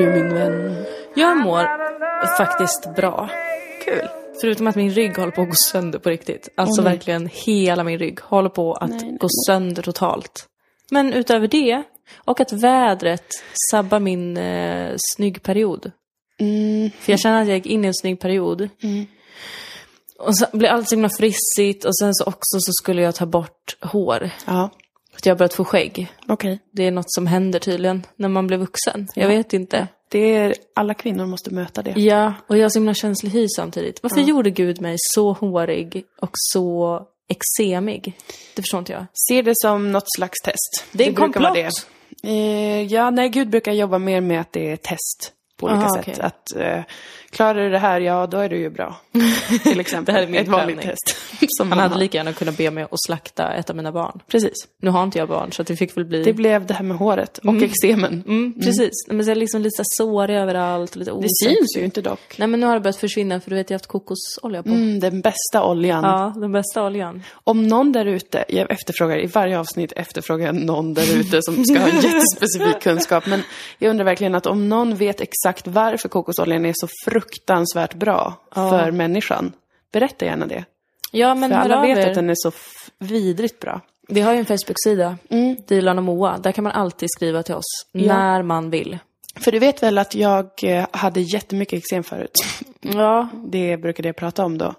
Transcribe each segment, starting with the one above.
du min vän? Jag mår faktiskt bra. Kul. Förutom att min rygg håller på att gå sönder på riktigt. Alltså nej. verkligen hela min rygg håller på att Nej, nej, gå sönder totalt. Men utöver det, och att vädret sabbar min eh, snyggperiod. Mm. För jag känner att jag gick in i en snygg period. Och så blev allt så himla frissigt och sen så också så skulle jag ta bort hår. Ja, För att jag har börjat få skägg. okej. Det är något som händer tydligen när man blir vuxen. Jag vet inte. Det är, alla kvinnor måste möta det. Ja, och jag har så himla känslig hy samtidigt. Varför gjorde Gud mig så hårig och så eksemig? Det förstår inte jag. Se det som något slags test. Det är en brukar vara komplott. det. Eh, ja, nej, Gud brukar jobba mer med att det är test på olika Aha, sätt. okej. Att eh, klarar du det här, ja då är du ju bra. Till exempel. Det här är min Ett vanligt test. Han hade lika gärna kunnat be mig att slakta ett av mina barn. Precis. Nu har inte jag barn, så det fick väl bli... Det blev det här med håret och eksemen. Mm, precis. Men så är det liksom lite så sårig överallt och lite Det osäker. syns ju inte dock. Nej, men nu har det börjat försvinna för du vet, jag har haft kokosolja på. Mm, den bästa oljan. Ja, den bästa oljan. Om någon där ute, jag efterfrågar, i varje avsnitt efterfrågar jag någon där ute som ska ha jättespecifik kunskap. Men jag undrar verkligen att om någon vet exakt varför kokosoljan är så fruktansvärt bra för människan, berätta gärna det. Ja, men För alla vet att den är så vidrigt bra. Vi har ju en Facebook-sida, Mm. Dilan och Moa. Där kan man alltid skriva till oss, när man vill. För du vet väl att jag eh, hade jättemycket eksem förut? Ja, Det brukade jag prata om då.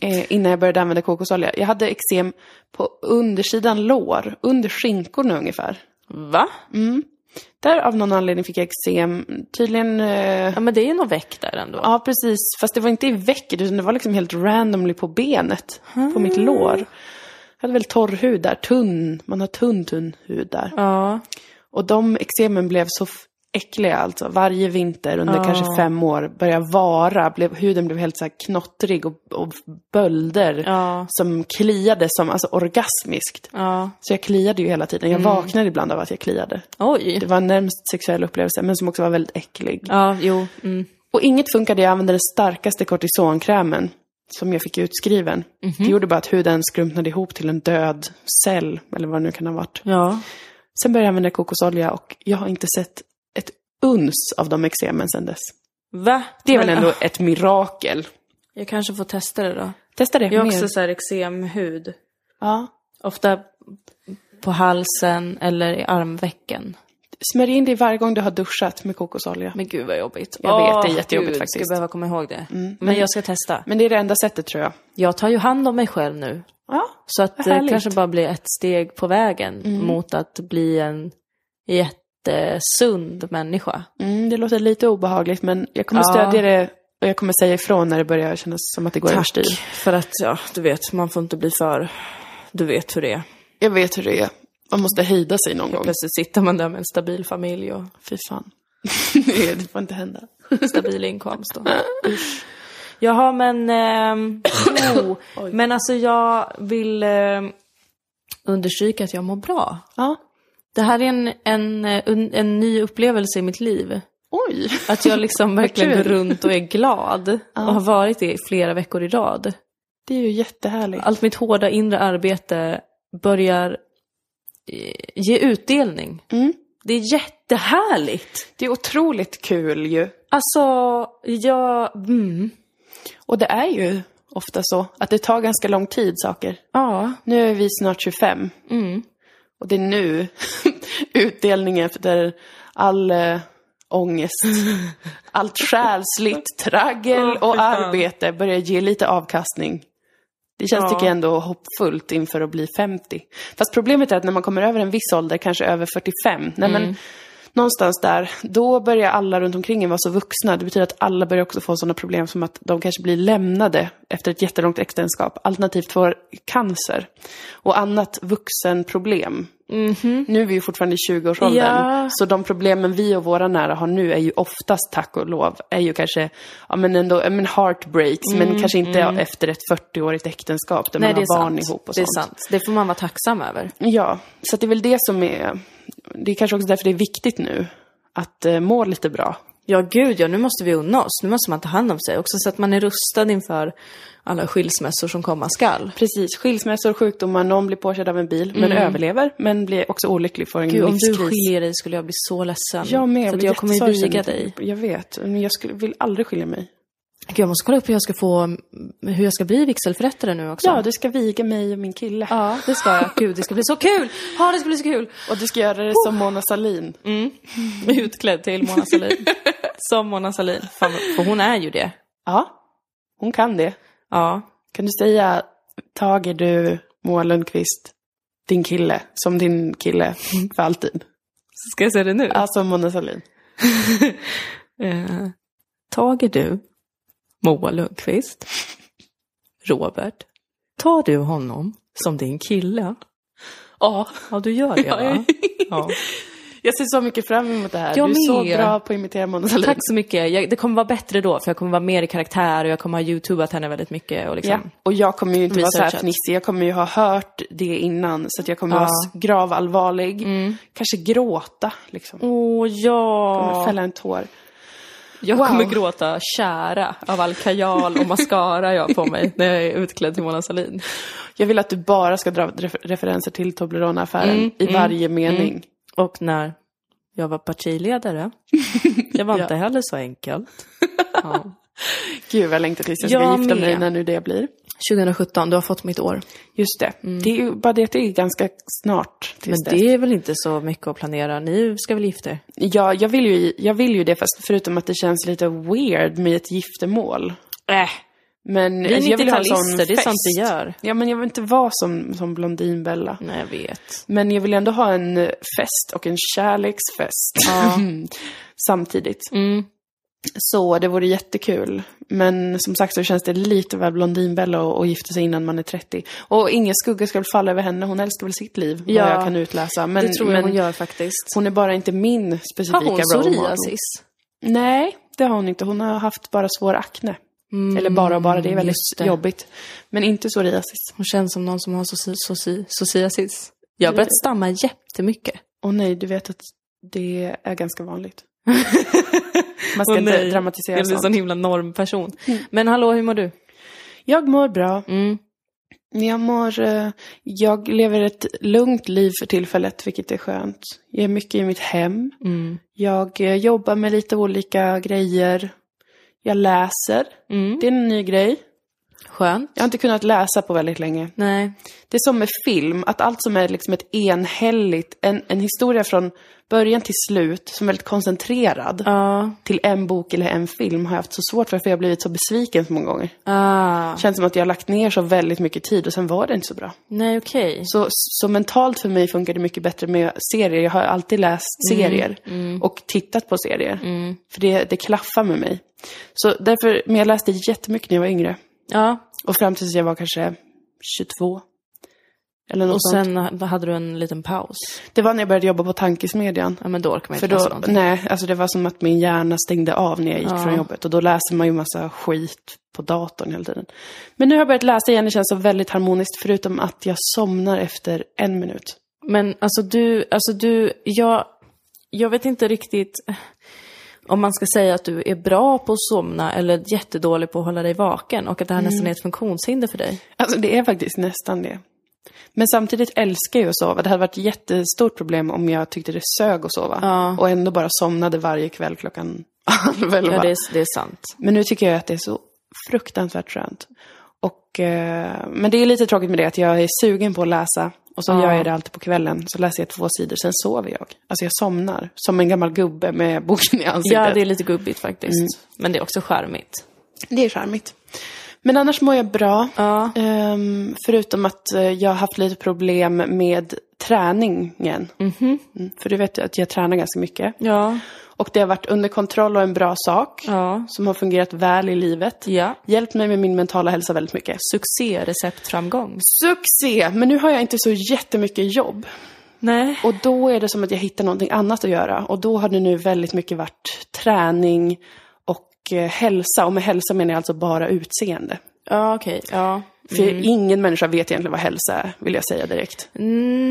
eh, innan jag började använda kokosolja. Jag hade eksem på undersidan lår, under skinkorna ungefär. va? Där av någon anledning fick jag eksem. Tydligen... Eh, Ja, men det är ju något väck där ändå. ja, precis. Fast det var inte i vecket, utan det var liksom helt randomly på benet. På mitt lår. Jag hade väl torr hud där. Tunn. Man har tunn, tunn hud där. Ja. Och de eksemen blev så äckliga alltså. Varje vinter under kanske fem år började vara. Blev, huden blev helt så här knottrig och, och bölder. Ja. Som kliade som, alltså orgasmiskt. Ja. Så jag kliade ju hela tiden. Jag vaknade ibland av att jag kliade. Oj. Det var en närmast sexuell upplevelse, men som också var väldigt äcklig. Ja, jo. Mm. Och inget funkade, jag använde den starkaste kortisonkrämen som jag fick utskriven. Det gjorde bara att huden skrumpnade ihop till en död cell, eller vad det nu kan ha varit. Ja. Sen började jag använda kokosolja och jag har inte sett ett uns av de eksemen sedan dess. Va? Det är väl Men, ändå ah, ett mirakel. Jag kanske får testa det då. Testa det. Jag har också så här eksemhud. Ja. Ofta på halsen eller i armvecken. Smörj in dig varje gång du har duschat med kokosolja. Men gud vad jobbigt. Jag vet, Åh, det är jättejobbigt gud, faktiskt. Ska behöva komma ihåg det. Men jag ska testa. Men det är det enda sättet tror jag. Jag tar ju hand om mig själv nu. Ja, Så att det kanske bara blir ett steg på vägen mot att bli en jättesund människa. mm, det låter lite obehagligt men jag kommer Ja. stödja det och jag kommer säga ifrån när det börjar kännas som att det går överstyr. För att, ja, du vet, man får inte bli för... Du vet hur det är. Jag vet hur det är. Man måste hejda sig någon gång. Plötsligt sitter man där med en stabil familj och Fy fan. det det får inte hända. stabil inkomst. Och, usch. Jaha, men... ehm, jo, men alltså jag vill ehm, understryka att jag mår bra. Ja. Det här är en, en, en, en ny upplevelse i mitt liv. Oj. Att jag liksom verkligen går runt och är glad. Och har varit det i flera veckor i rad. Det är ju jättehärligt. Allt mitt hårda inre arbete börjar eh, ge utdelning. Mm. Det är jättehärligt. Det är otroligt kul ju. Alltså, jag... Mm, Och det är ju ofta så att det tar ganska lång tid saker. ja. Nu är vi snart 25. Mm. Och det är nu utdelningen efter all äh, ångest, allt själsligt traggel och arbete börjar ge lite avkastning. Det känns, Ja. tycker jag, ändå hoppfullt inför att bli 50. Fast problemet är att när man kommer över en viss ålder, kanske över 45, nej Mm. men någonstans där, då börjar alla runt omkring en vara så vuxna. Det betyder att alla börjar också få sådana problem som att de kanske blir lämnade efter ett jättelångt äktenskap, alternativt får cancer och annat vuxenproblem. Nu är vi ju fortfarande i 20-årsåldern, Mhm. Ja. så de problemen vi och våra nära har nu är ju oftast, tack och lov, är ju kanske, ja men ändå, men heartbreaks, men kanske inte efter ett 40-årigt äktenskap där Mm, Nej, man har barn sant. ihop och det är sånt. sant. Det får man vara tacksam över. Ja, så det är väl det som är... Det är kanske också därför det är viktigt nu att eh, må lite bra. Ja, gud ja, nu måste vi unna oss. Nu måste man ta hand om sig också så att man är rustad inför alla skilsmässor som komma skall. Precis, skilsmässor, sjukdomar, någon blir påkörd av en bil, men överlever, men blir också olycklig, får en Mm. Gud, om du skiljer dig skulle jag bli så ledsen. Jag med, För jag jag kommer viga dig. Jag vet, men jag skulle, vill aldrig skilja mig. Gud, jag måste kolla upp hur jag ska få, hur jag ska bli vigselförrättare nu också. Ja, du ska viga mig och min kille. Ja, det ska jag. Gud, det ska bli så kul! Ja, det ska bli så kul! Och du ska göra det som Mona Sahlin. Utklädd till Mona Sahlin. Som Mona Sahlin. Fan, för hon är ju det. Ja, hon kan det. Ja. Kan du säga, tager du Moa Lundqvist, din kille, som din kille för alltid? Ska jag säga det nu? Alltså Mona Sahlin. Eh, tager du Moa Lundqvist, Robert, tar du honom som din kille? Ja. Ja, du gör det va? Ja. Jag ser så mycket fram emot det här. Jag du är så med. bra på att imitera Mona Sahlin. Tack så mycket. Jag, det kommer vara bättre då, för jag kommer vara mer i karaktär och jag kommer ha youtubat henne väldigt mycket. Och liksom. Ja. Och jag kommer ju inte vara så här fnissig. Jag kommer ju ha hört det innan. Så att jag kommer Ja. vara gravallvarlig. Kanske gråta, liksom. Åh Kommer ja! Fälla en tår. Jag Wow. kommer gråta kära av all kajal och mascara jag har på mig när jag är utklädd till Mona Sahlin. Jag vill att du bara ska dra refer- referenser till Toblerone-affären Mm, i varje mening. Och när jag var partiledare, det var inte heller så enkelt. Ja. Gud jag längtar tills jag ska Jag gifta mig med. när nu det blir. 2017, du har fått mitt år. Just det. Det är bara det att det är ganska snart Men dess. det är väl inte så mycket att planera? Ni ska väl gifta er? Ja, jag vill, ju, jag vill ju det, fast förutom att det känns lite weird med ett giftermål. Äh, Men vi är alltså, jag vill ha en sån 90-talister, det är sånt vi fest. gör. Ja, men jag vill inte vara som, som Blondinbella. Nej, jag vet. Men jag vill ändå ha en fest och en kärleksfest Ja. samtidigt. Mm. Så det vore jättekul. Men som sagt så känns det lite väl Blondinbella att gifta sig innan man är 30. Och ingen skugga ska väl falla över henne. Hon älskar väl sitt liv, Ja. vad jag kan utläsa. Men, det tror jag men hon gör faktiskt. hon är bara inte min specifika Har hon role model. psoriasis? Nej, det har hon inte. Hon har haft bara svår akne. Eller bara och bara, det är väldigt Mm, just det. jobbigt. Men inte psoriasis. Hon känns som någon som har psoriasis. Jag har börjat stamma jättemycket. Och nej, du vet att det är ganska vanligt. Man ska Åh, inte nej. dramatisera Jag blir en sånt. sån himla normperson. Men hallå, hur mår du? Jag mår bra. Mm. Jag mår... eh, Jag lever ett lugnt liv för tillfället, vilket är skönt. Jag är mycket i mitt hem. Mm. Jag eh, jobbar med lite olika grejer. Jag läser. Mm. Det är en ny grej. Skönt. Jag har inte kunnat läsa på väldigt länge. Nej. Det är som med film, att allt som är liksom ett enhälligt, en, en historia från början till slut, som är väldigt koncentrerad, Ja. till en bok eller en film har jag haft så svårt för, för jag har blivit så besviken så många gånger. Ah. Känns som att jag har lagt ner så väldigt mycket tid och sen var det inte så bra. Nej, okej. Så, så mentalt för mig funkar det mycket bättre med serier. Jag har alltid läst serier och tittat på serier. För det, det klaffar med mig. Så därför, men jag läste jättemycket när jag var yngre. Ja. Och fram tills jag var kanske 22. Eller något Och sånt. sen ha- hade du en liten paus. Det var när jag började jobba på Tankesmedjan. Ja, men då orkar man För inte läsa då, någonting. nej, alltså det var som att min hjärna stängde av när jag gick Ja. från jobbet. Och då läser man ju massa skit på datorn hela tiden. Men nu har jag börjat läsa igen, det känns så väldigt harmoniskt. Förutom att jag somnar efter en minut. Men alltså du, alltså du, jag, jag vet inte riktigt om man ska säga att du är bra på att somna eller jättedålig på att hålla dig vaken och att det här nästan är ett funktionshinder för dig. Alltså det är faktiskt nästan det. Men samtidigt älskar jag att sova. Det hade varit ett jättestort problem om jag tyckte det sög att sova. Ja. Och ändå bara somnade varje kväll klockan halv elva. Ja, det är, det är sant. Men nu tycker jag att det är så fruktansvärt skönt. Och, eh, men det är lite tråkigt med det att jag är sugen på att läsa. Och så Ja. gör jag det alltid på kvällen. Så läser jag två sidor, sen sover jag. Alltså jag somnar. Som en gammal gubbe med boken i ansiktet. Ja, det är lite gubbigt faktiskt. Men det är också charmigt. det är charmigt. Men annars mår jag bra. Ja. Ehm, förutom att eh, jag har haft lite problem med träningen. Mm, för du vet ju att jag tränar ganska mycket. Ja. Och det har varit under kontroll och en bra sak. Ja. Som har fungerat väl i livet. Ja. Hjälpt mig med min mentala hälsa väldigt mycket. Succé, receptframgång. Succé! Men nu har jag inte så jättemycket jobb. Nej. Och då är det som att jag hittar någonting annat att göra. Och då har det nu väldigt mycket varit träning och eh, hälsa. Och med hälsa menar jag alltså bara utseende. Ja, okej. Ja. För ingen människa vet egentligen vad hälsa är, vill jag säga direkt.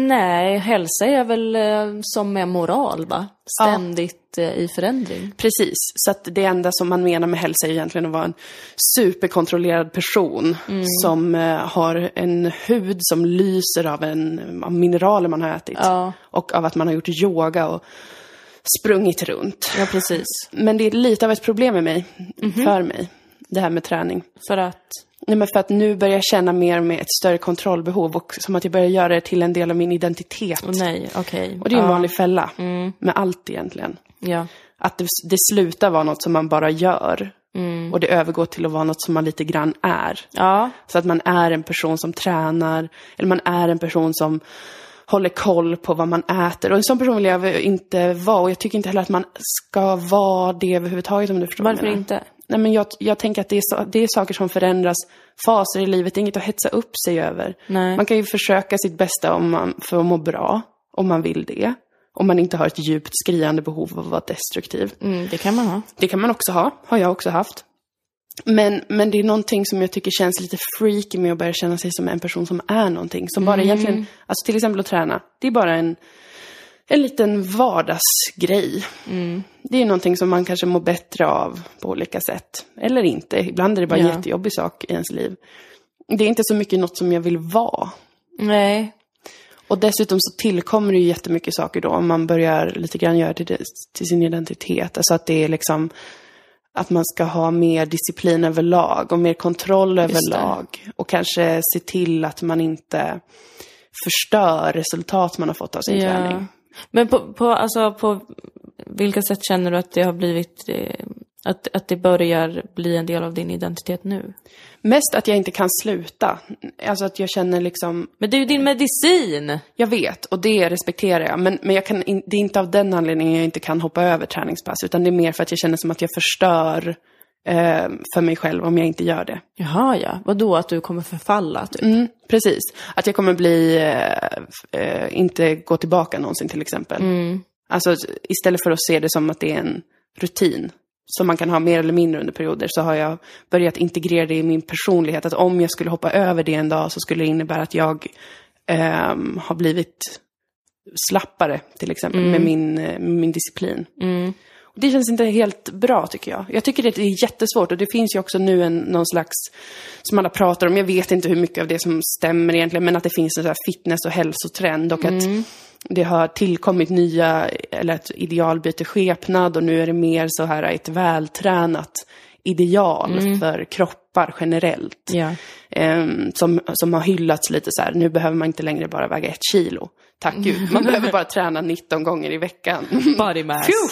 Nej, hälsa är väl eh, som med moral, va? Ständigt eh, i förändring. Precis, så att det enda som man menar med hälsa är egentligen att vara en superkontrollerad person som eh, har en hud som lyser av, en, av mineraler man har ätit. Ja. Och av att man har gjort yoga och sprungit runt. Ja, precis. Men det är lite av ett problem med mig, för mig, det här med träning. För att... Nej, men för att nu börjar jag känna mer med ett större kontrollbehov och som att jag börjar göra det till en del av min identitet. Åh nej, okej. Och det är en ja. vanlig fälla med allt egentligen. Ja. Att det, det slutar vara något som man bara gör. Och det övergår till att vara något som man lite grann är. Ja. Så att man är en person som tränar, eller man är en person som håller koll på vad man äter. Och en sån person vill jag inte vara. Och jag tycker inte heller att man ska vara det överhuvudtaget om du förstår Varför inte? Nej, men jag, jag tänker att det är, så, det är saker som förändras, faser i livet, det är inget att hetsa upp sig över. Nej. Man kan ju försöka sitt bästa om man, för att må bra, om man vill det. Om man inte har ett djupt skriande behov av att vara destruktiv. Mm, det kan man ha. Det kan man också ha, har jag också haft. Men, men det är någonting som jag tycker känns lite freaky med att börja känna sig som en person som är någonting. Som bara egentligen, alltså till exempel att träna, det är bara en, en liten vardagsgrej. Det är någonting som man kanske mår bättre av på olika sätt. Eller inte, ibland är det bara en Ja. jättejobbig sak i ens liv. Det är inte så mycket något som jag vill vara. Nej. Och dessutom så tillkommer det ju jättemycket saker då om man börjar lite grann göra till, till sin identitet. Alltså att det är liksom att man ska ha mer disciplin överlag och mer kontroll överlag. Och kanske se till att man inte förstör resultat man har fått av sin träning. Men på, på, alltså, på vilka sätt känner du att det har blivit, eh, att, att det börjar bli en del av din identitet nu? Mest att jag inte kan sluta. Alltså att jag känner liksom, Men det är ju din medicin! jag vet och det respekterar jag. Men, men jag kan, in, det är inte av den anledningen jag inte kan hoppa över träningspass. Utan det är mer för att jag känner som att jag förstör eh, för mig själv om jag inte gör det. Jaha, ja. Vadå, att du kommer förfalla, typ? Mm, precis. Att jag kommer bli, eh, eh, inte gå tillbaka någonsin till exempel. Alltså istället för att se det som att det är en rutin som man kan ha mer eller mindre under perioder så har jag börjat integrera det i min personlighet. Att om jag skulle hoppa över det en dag så skulle det innebära att jag ehm, har blivit slappare till exempel med, min, eh, med min disciplin. Och det känns inte helt bra tycker jag. Jag tycker det är jättesvårt och det finns ju också nu en, någon slags, som alla pratar om, jag vet inte hur mycket av det som stämmer egentligen, men att det finns en sån fitness och hälsotrend och att det har tillkommit nya, eller ett idealbyte skepnad och nu är det mer så här ett vältränat ideal för kroppar generellt. Ja. Ehm, som, som har hyllats lite så här, nu behöver man inte längre bara väga ett kilo. Tack gud, man behöver bara träna 19 gånger i veckan. Body mass. Phew,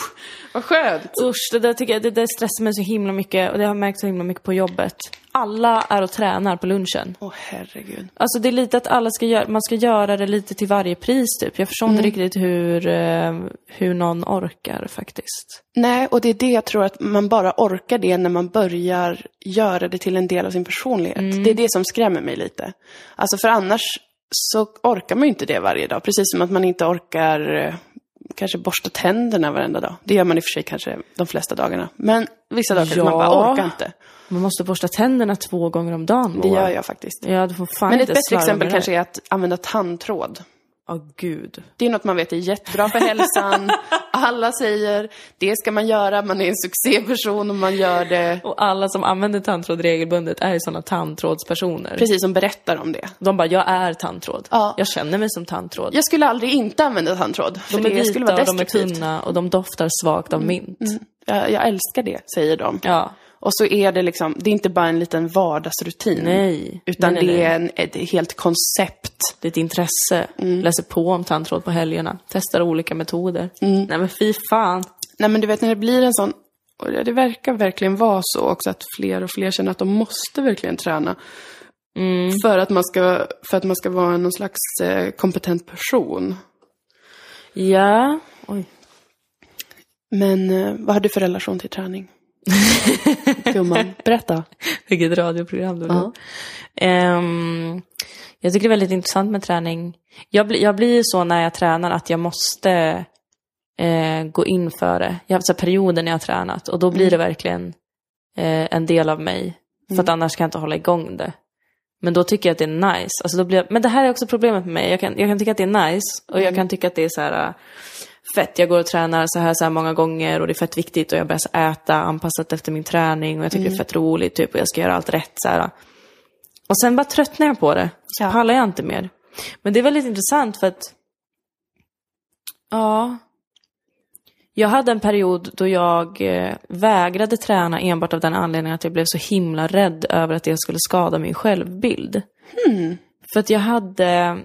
vad skönt! Usch, det där tycker jag, det där stressar mig så himla mycket och det har jag märkt så himla mycket på jobbet. Alla är och tränar på lunchen. Åh herregud. Alltså det är lite att alla ska göra, man ska göra det lite till varje pris typ. Jag förstår inte riktigt hur, eh, hur någon orkar faktiskt. Nej, och det är det jag tror att man bara orkar det när man börjar göra det till en del av sin personlighet. Det är det som skrämmer mig lite. Alltså för annars så orkar man ju inte det varje dag. Precis som att man inte orkar eh, kanske borsta tänderna varenda dag. Det gör man i och för sig kanske de flesta dagarna. Men vissa dagar kanske man Ja. bara orkar inte. Man måste borsta tänderna två gånger om dagen Det Moa. gör jag faktiskt. Ja, du får fan Men ett bättre exempel kanske det. är att använda tandtråd. Åh gud. Det är något man vet är jättebra för hälsan. Alla säger det ska man göra, man är en succéperson om man gör det. Och alla som använder tandtråd regelbundet är ju sådana tandtrådspersoner. Precis som berättar om det. De bara, jag är tandtråd. Ja. Jag känner mig som tandtråd. Jag skulle aldrig inte använda tandtråd. För de är det vita skulle vara och de är destruktivt. tunna och de doftar svagt av mint. Jag, jag älskar det, säger de. Ja. Och så är det liksom, det är inte bara en liten vardagsrutin. Nej. Utan nej, nej, det är en, ett helt koncept. Det är ett intresse. Mm. Läser på om tandtråd på helgerna. Testar olika metoder. Mm. Nej men fy fan. Nej men du vet när det blir en sån, och det verkar verkligen vara så också att fler och fler känner att de måste verkligen träna. För, att man ska, för att man ska vara någon slags eh, kompetent person. Ja. Oj. Men eh, vad har du för relation till träning? Gumman, berätta. Vilket radioprogram du Ja. Ehm, Jag tycker det är väldigt intressant med träning. Jag, blir- jag blir så när jag tränar att jag måste eh, gå in för det. Jag har haft perioder när jag har tränat och då blir det verkligen eh, en del av mig. För att annars kan jag inte hålla igång det. Men då tycker jag att det är nice. Alltså då blir jag, men det här är också problemet med mig. Jag kan, jag kan tycka att det är nice och jag kan tycka att det är så här fett. Jag går och tränar så här, så här många gånger och det är fett viktigt och jag börjar äta anpassat efter min träning och jag tycker det är fett roligt typ och jag ska göra allt rätt så här. Och sen bara tröttnar jag på det. Så Ja. pallar jag inte mer. Men det är väldigt intressant för att Ja. Jag hade en period då jag eh, vägrade träna enbart av den anledningen att jag blev så himla rädd över att det skulle skada min självbild. För att jag hade...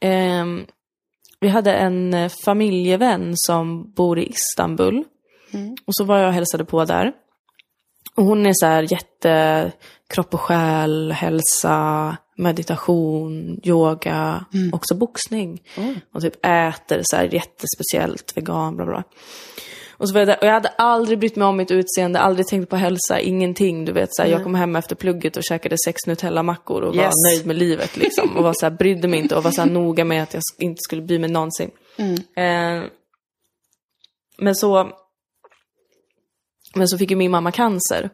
ehm, vi hade en eh, familjevän som bor i Istanbul. Och så var jag och hälsade på där. Och hon är så här jätte kropp och själ, hälsa, meditation, yoga, också boxning. Och typ äter så här jättespeciellt, vegan, bla bla. Och, så var jag, där, och jag hade aldrig brytt mig om mitt utseende, aldrig tänkt på hälsa, ingenting. Du vet, så här, jag kom hem efter plugget och käkade sex Nutella-mackor och Yes. var nöjd med livet. Liksom, och var så här, brydde mig inte och var så här, noga med att jag inte skulle bry mig någonsin. Eh, men så men så fick ju min mamma cancer.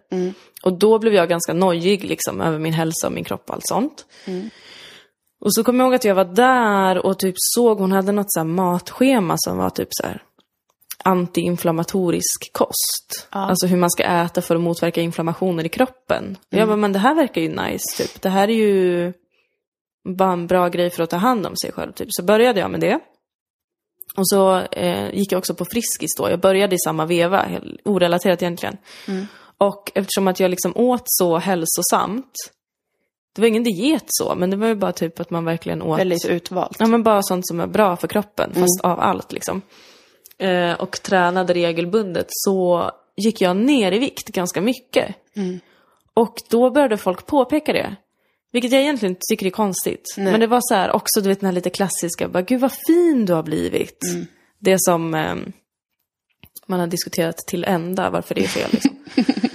Och då blev jag ganska nojig liksom, över min hälsa och min kropp och allt sånt. Och så kommer jag ihåg att jag var där och typ såg, hon hade något så matschema som var typ så här antiinflammatorisk kost. Alltså hur man ska äta för att motverka inflammationer i kroppen. Och jag bara, men det här verkar ju nice typ. Det här är ju bara en bra grej för att ta hand om sig själv typ. Så började jag med det. Och så eh, gick jag också på Friskis då. Jag började i samma veva, helt orelaterat egentligen. Och eftersom att jag liksom åt så hälsosamt, det var ingen diet så, men det var ju bara typ att man verkligen åt Väldigt utvalt. Ja men bara sånt som är bra för kroppen, fast av allt liksom. Eh, och tränade regelbundet så gick jag ner i vikt ganska mycket. Och då började folk påpeka det. Vilket jag egentligen inte tycker är konstigt. Men det var så här också, du vet den här lite klassiska, bara gud vad fin du har blivit. Det som eh, man har diskuterat till ända, varför det är fel liksom.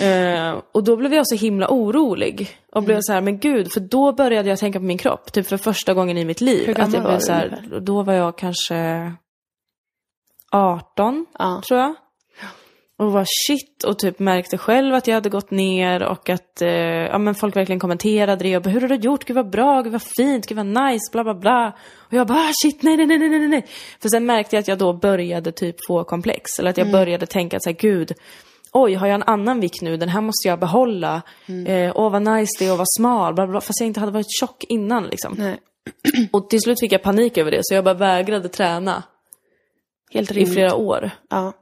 Eh, och då blev jag så himla orolig. Och blev så här, men gud, för då började jag tänka på min kropp. Typ för första gången i mitt liv. Hur att jag var blev så här? Då var jag kanske 18, Ja. tror jag. Och var shit och typ märkte själv att jag hade gått ner och att eh, ja, men folk verkligen kommenterade det och bara, hur har du gjort? Gud vad bra, gud vad fint, gud vad nice, bla bla bla. Och jag bara ah, shit, nej nej nej nej nej. För sen märkte jag att jag då började typ få komplex. Eller att jag började tänka att så här, gud, oj har jag en annan vikt nu, den här måste jag behålla. Eh, åh vad nice det är att vara smal, bla bla. Fast jag inte hade varit tjock innan liksom. Och till slut fick jag panik över det så jag bara vägrade träna Helt i rimligt. flera år Ja.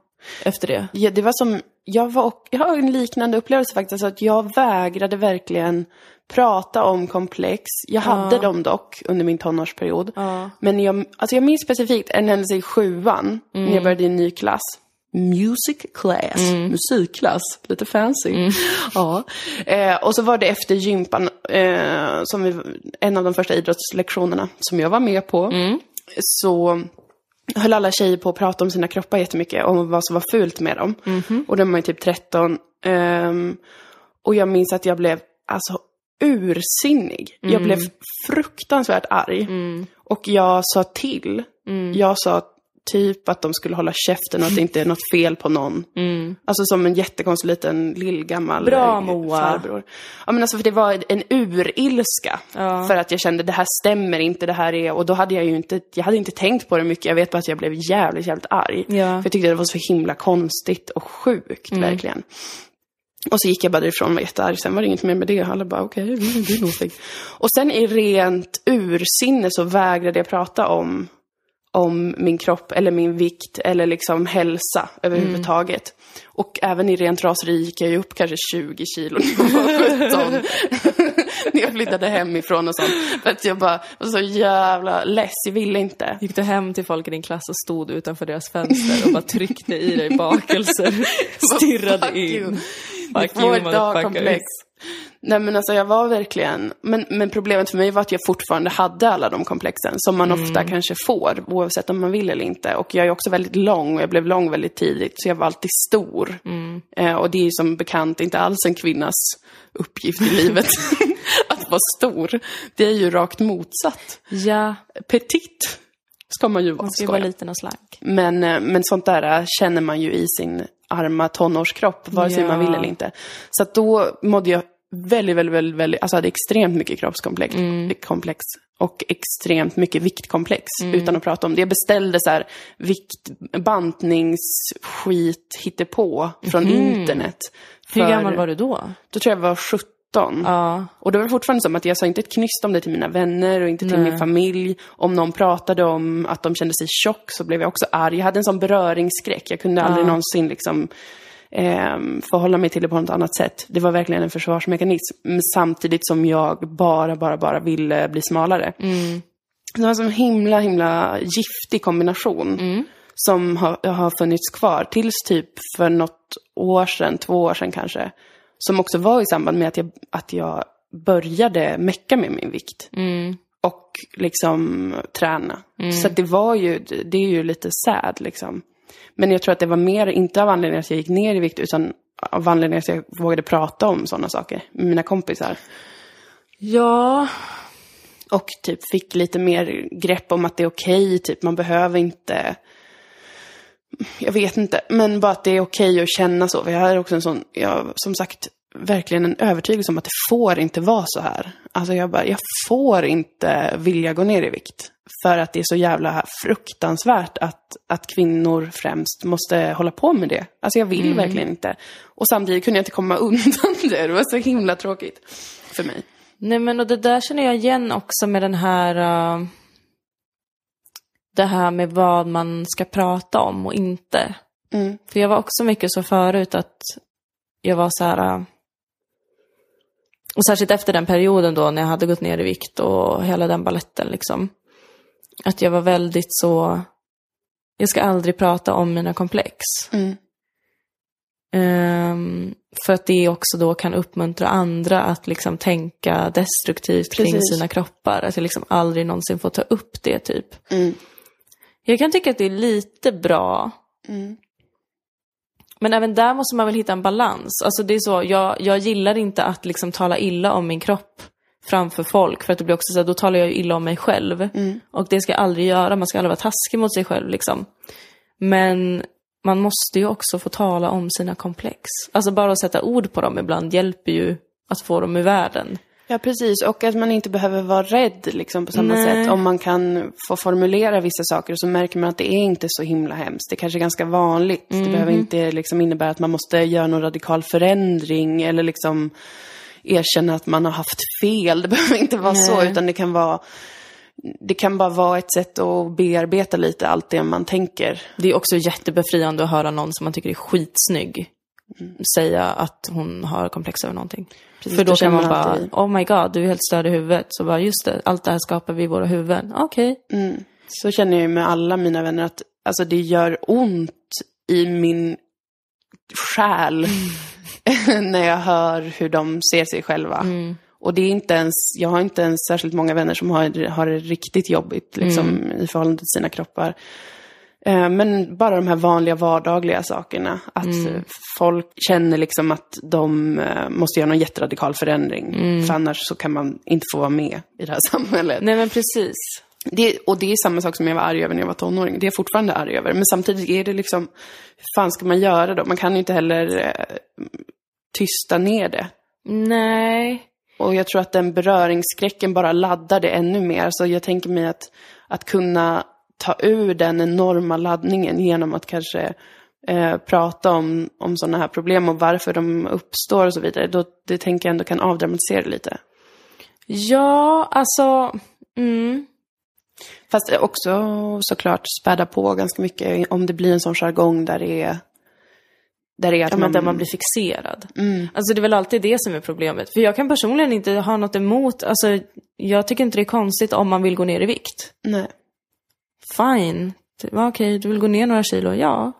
efter det. Ja, det var som, jag, var, jag har en liknande upplevelse faktiskt, att jag vägrade verkligen prata om komplex. Jag hade dem dock under min tonårsperiod. Ja. Men jag, alltså jag minns specifikt en händelse i sjuan, när jag började i en ny klass. Music class, musikklass, lite fancy. Ja. Eh, och så var det efter gympan, eh, som vi, en av de första idrottslektionerna som jag var med på. Så höll alla tjejer på att prata om sina kroppar jättemycket, om vad som var fult med dem. Och de var ju typ 13. ehm, och jag minns att jag blev alltså ursinnig. Jag blev fruktansvärt arg. Och jag sa till. Jag sa typ att de skulle hålla käften och att det inte är något fel på någon. Alltså som en jättekonstig liten lillgammal Bra, eh, Moa. farbror. Ja men alltså för det var en urilska. För att jag kände det här stämmer inte, det här är... Och då hade jag ju inte, jag hade inte tänkt på det mycket. Jag vet bara att jag blev jävligt, jävligt arg. Ja. För jag tyckte det var så himla konstigt och sjukt verkligen. Och så gick jag bara därifrån och var jättearg. Sen var det inget mer med det. Alla bara, okej, det är din åsikt. Och sen i rent ursinne så vägrade jag prata om, om min kropp eller min vikt eller liksom hälsa överhuvudtaget. Och även i rent raseri gick jag ju upp kanske 20 kilo när jag var 17. när jag flyttade hemifrån och sånt. För att jag bara var så jävla less, jag ville inte. Gick du hem till folk i din klass och stod utanför deras fönster och bara tryckte i dig bakelser? Stirrade in. Fuck you motherfuckers. Nej men alltså jag var verkligen, men, men problemet för mig var att jag fortfarande hade alla de komplexen som man ofta Mm. kanske får, oavsett om man vill eller inte. Och jag är också väldigt lång och jag blev lång väldigt tidigt, så jag var alltid stor. Mm. Eh, och det är ju som bekant inte alls en kvinnas uppgift i livet att vara stor. Det är ju rakt motsatt. Ja, Petit ska man ju vara, man ska ju vara liten och slank. Men, eh, men sånt där eh, känner man ju i sin arma tonårskropp, vare sig Ja. man vill eller inte. Så att då mådde jag väldigt, väldigt, väldigt, väldigt alltså hade extremt mycket kroppskomplex komplex, och extremt mycket viktkomplex utan att prata om det. Jag beställde så här vikt, bantningsskit hittepå från internet. Hur för- gammal var du då? Då tror jag jag var 17. Ja. Och det var fortfarande som att jag sa inte ett knyst om det till mina vänner och inte till Nej. min familj. Om någon pratade om att de kände sig tjock så blev jag också arg. Jag hade en sån beröringsskräck. Jag kunde aldrig någonsin liksom ehm, förhålla mig till det på något annat sätt. Det var verkligen en försvarsmekanism. Samtidigt som jag bara, bara, bara ville bli smalare. Det var en sån himla, himla giftig kombination. Som har, har funnits kvar tills typ för något år sedan, två år sedan kanske. Som också var i samband med att jag, att jag började mecka med min vikt. Och liksom träna. Så att det var ju, det är ju lite sad liksom. Men jag tror att det var mer, inte av anledningen att jag gick ner i vikt, utan av anledningen att jag vågade prata om sådana saker med mina kompisar. Ja, Och typ fick lite mer grepp om att det är okej, typ man behöver inte... Jag vet inte, men bara att det är okej att känna så. För jag har också en sån, jag, som sagt, verkligen en övertygelse om att det får inte vara så här. Alltså jag bara, jag får inte vilja gå ner i vikt. För att det är så jävla fruktansvärt att, att kvinnor främst måste hålla på med det. Alltså jag vill verkligen inte. Och samtidigt kunde jag inte komma undan det. Det var så himla tråkigt för mig. nej men och det där känner jag igen också med den här... Uh, det här med vad man ska prata om och inte. Mm. För jag var också mycket så förut att jag var så här... uh, och särskilt efter den perioden då när jag hade gått ner i vikt och hela den balletten liksom. Att jag var väldigt så... Jag ska aldrig prata om mina komplex. Mm. Ehm, för att det också då kan uppmuntra andra att liksom tänka destruktivt kring Precis. sina kroppar. Att jag liksom aldrig någonsin får ta upp det typ. Mm. Jag kan tycka att det är lite bra. Mm. Men även där måste man väl hitta en balans. Alltså det är så, jag, jag gillar inte att liksom tala illa om min kropp framför folk. För att det blir också så här, då talar jag ju illa om mig själv. Och det ska jag aldrig göra, man ska aldrig vara taskig mot sig själv liksom. Men man måste ju också få tala om sina komplex. Alltså bara att sätta ord på dem ibland hjälper ju att få dem ur världen. Ja, precis. Och att man inte behöver vara rädd liksom, på samma Nej. sätt. Om man kan få formulera vissa saker så märker man att det är inte så himla hemskt. Det kanske är ganska vanligt. Det behöver inte liksom, innebära att man måste göra någon radikal förändring eller liksom erkänna att man har haft fel. Det behöver inte vara så, Nej. utan det kan vara det kan bara vara ett sätt att bearbeta lite allt det man tänker. Det är också jättebefriande att höra någon som man tycker är skitsnygg säga att hon har komplex över någonting. Precis, För då då kan man bara, alltid- oh my god, du är helt störd i huvudet. Så bara, just det, allt det här skapar vi i våra huvuden. Okej. Mm. Så känner jag med alla mina vänner att alltså, det gör ont i min själ när jag hör hur de ser sig själva. Och det är inte ens, jag har inte ens särskilt många vänner som har, har det riktigt jobbigt liksom, i förhållande till sina kroppar. Eh, Men bara de här vanliga vardagliga sakerna. Att eh, folk känner liksom att de eh, måste göra någon jätteradikal förändring. För annars så kan man inte få vara med i det här samhället. Nej men precis. Det, och det är samma sak som jag var arg över när jag var tonåring. Det är jag fortfarande arg över. Men samtidigt är det liksom, hur fan ska man göra då? Man kan ju inte heller eh, tysta ner det. Nej. Och jag tror att den beröringsskräcken bara laddar det ännu mer. Så jag tänker mig att, att kunna ta ur den enorma laddningen genom att kanske eh, prata om, om sådana här problem och varför de uppstår och så vidare. Då, det tänker jag ändå kan avdramatisera det lite. Ja, alltså... Mm. Fast också såklart späda på ganska mycket om det blir en sån jargong där det är... Där det är att Ja, man... där man blir fixerad. Alltså det är väl alltid det som är problemet. För jag kan personligen inte ha något emot, alltså jag tycker inte det är konstigt om man vill gå ner i vikt. Nej. Fine. Ja, Okej, du vill gå ner några kilo? Ja.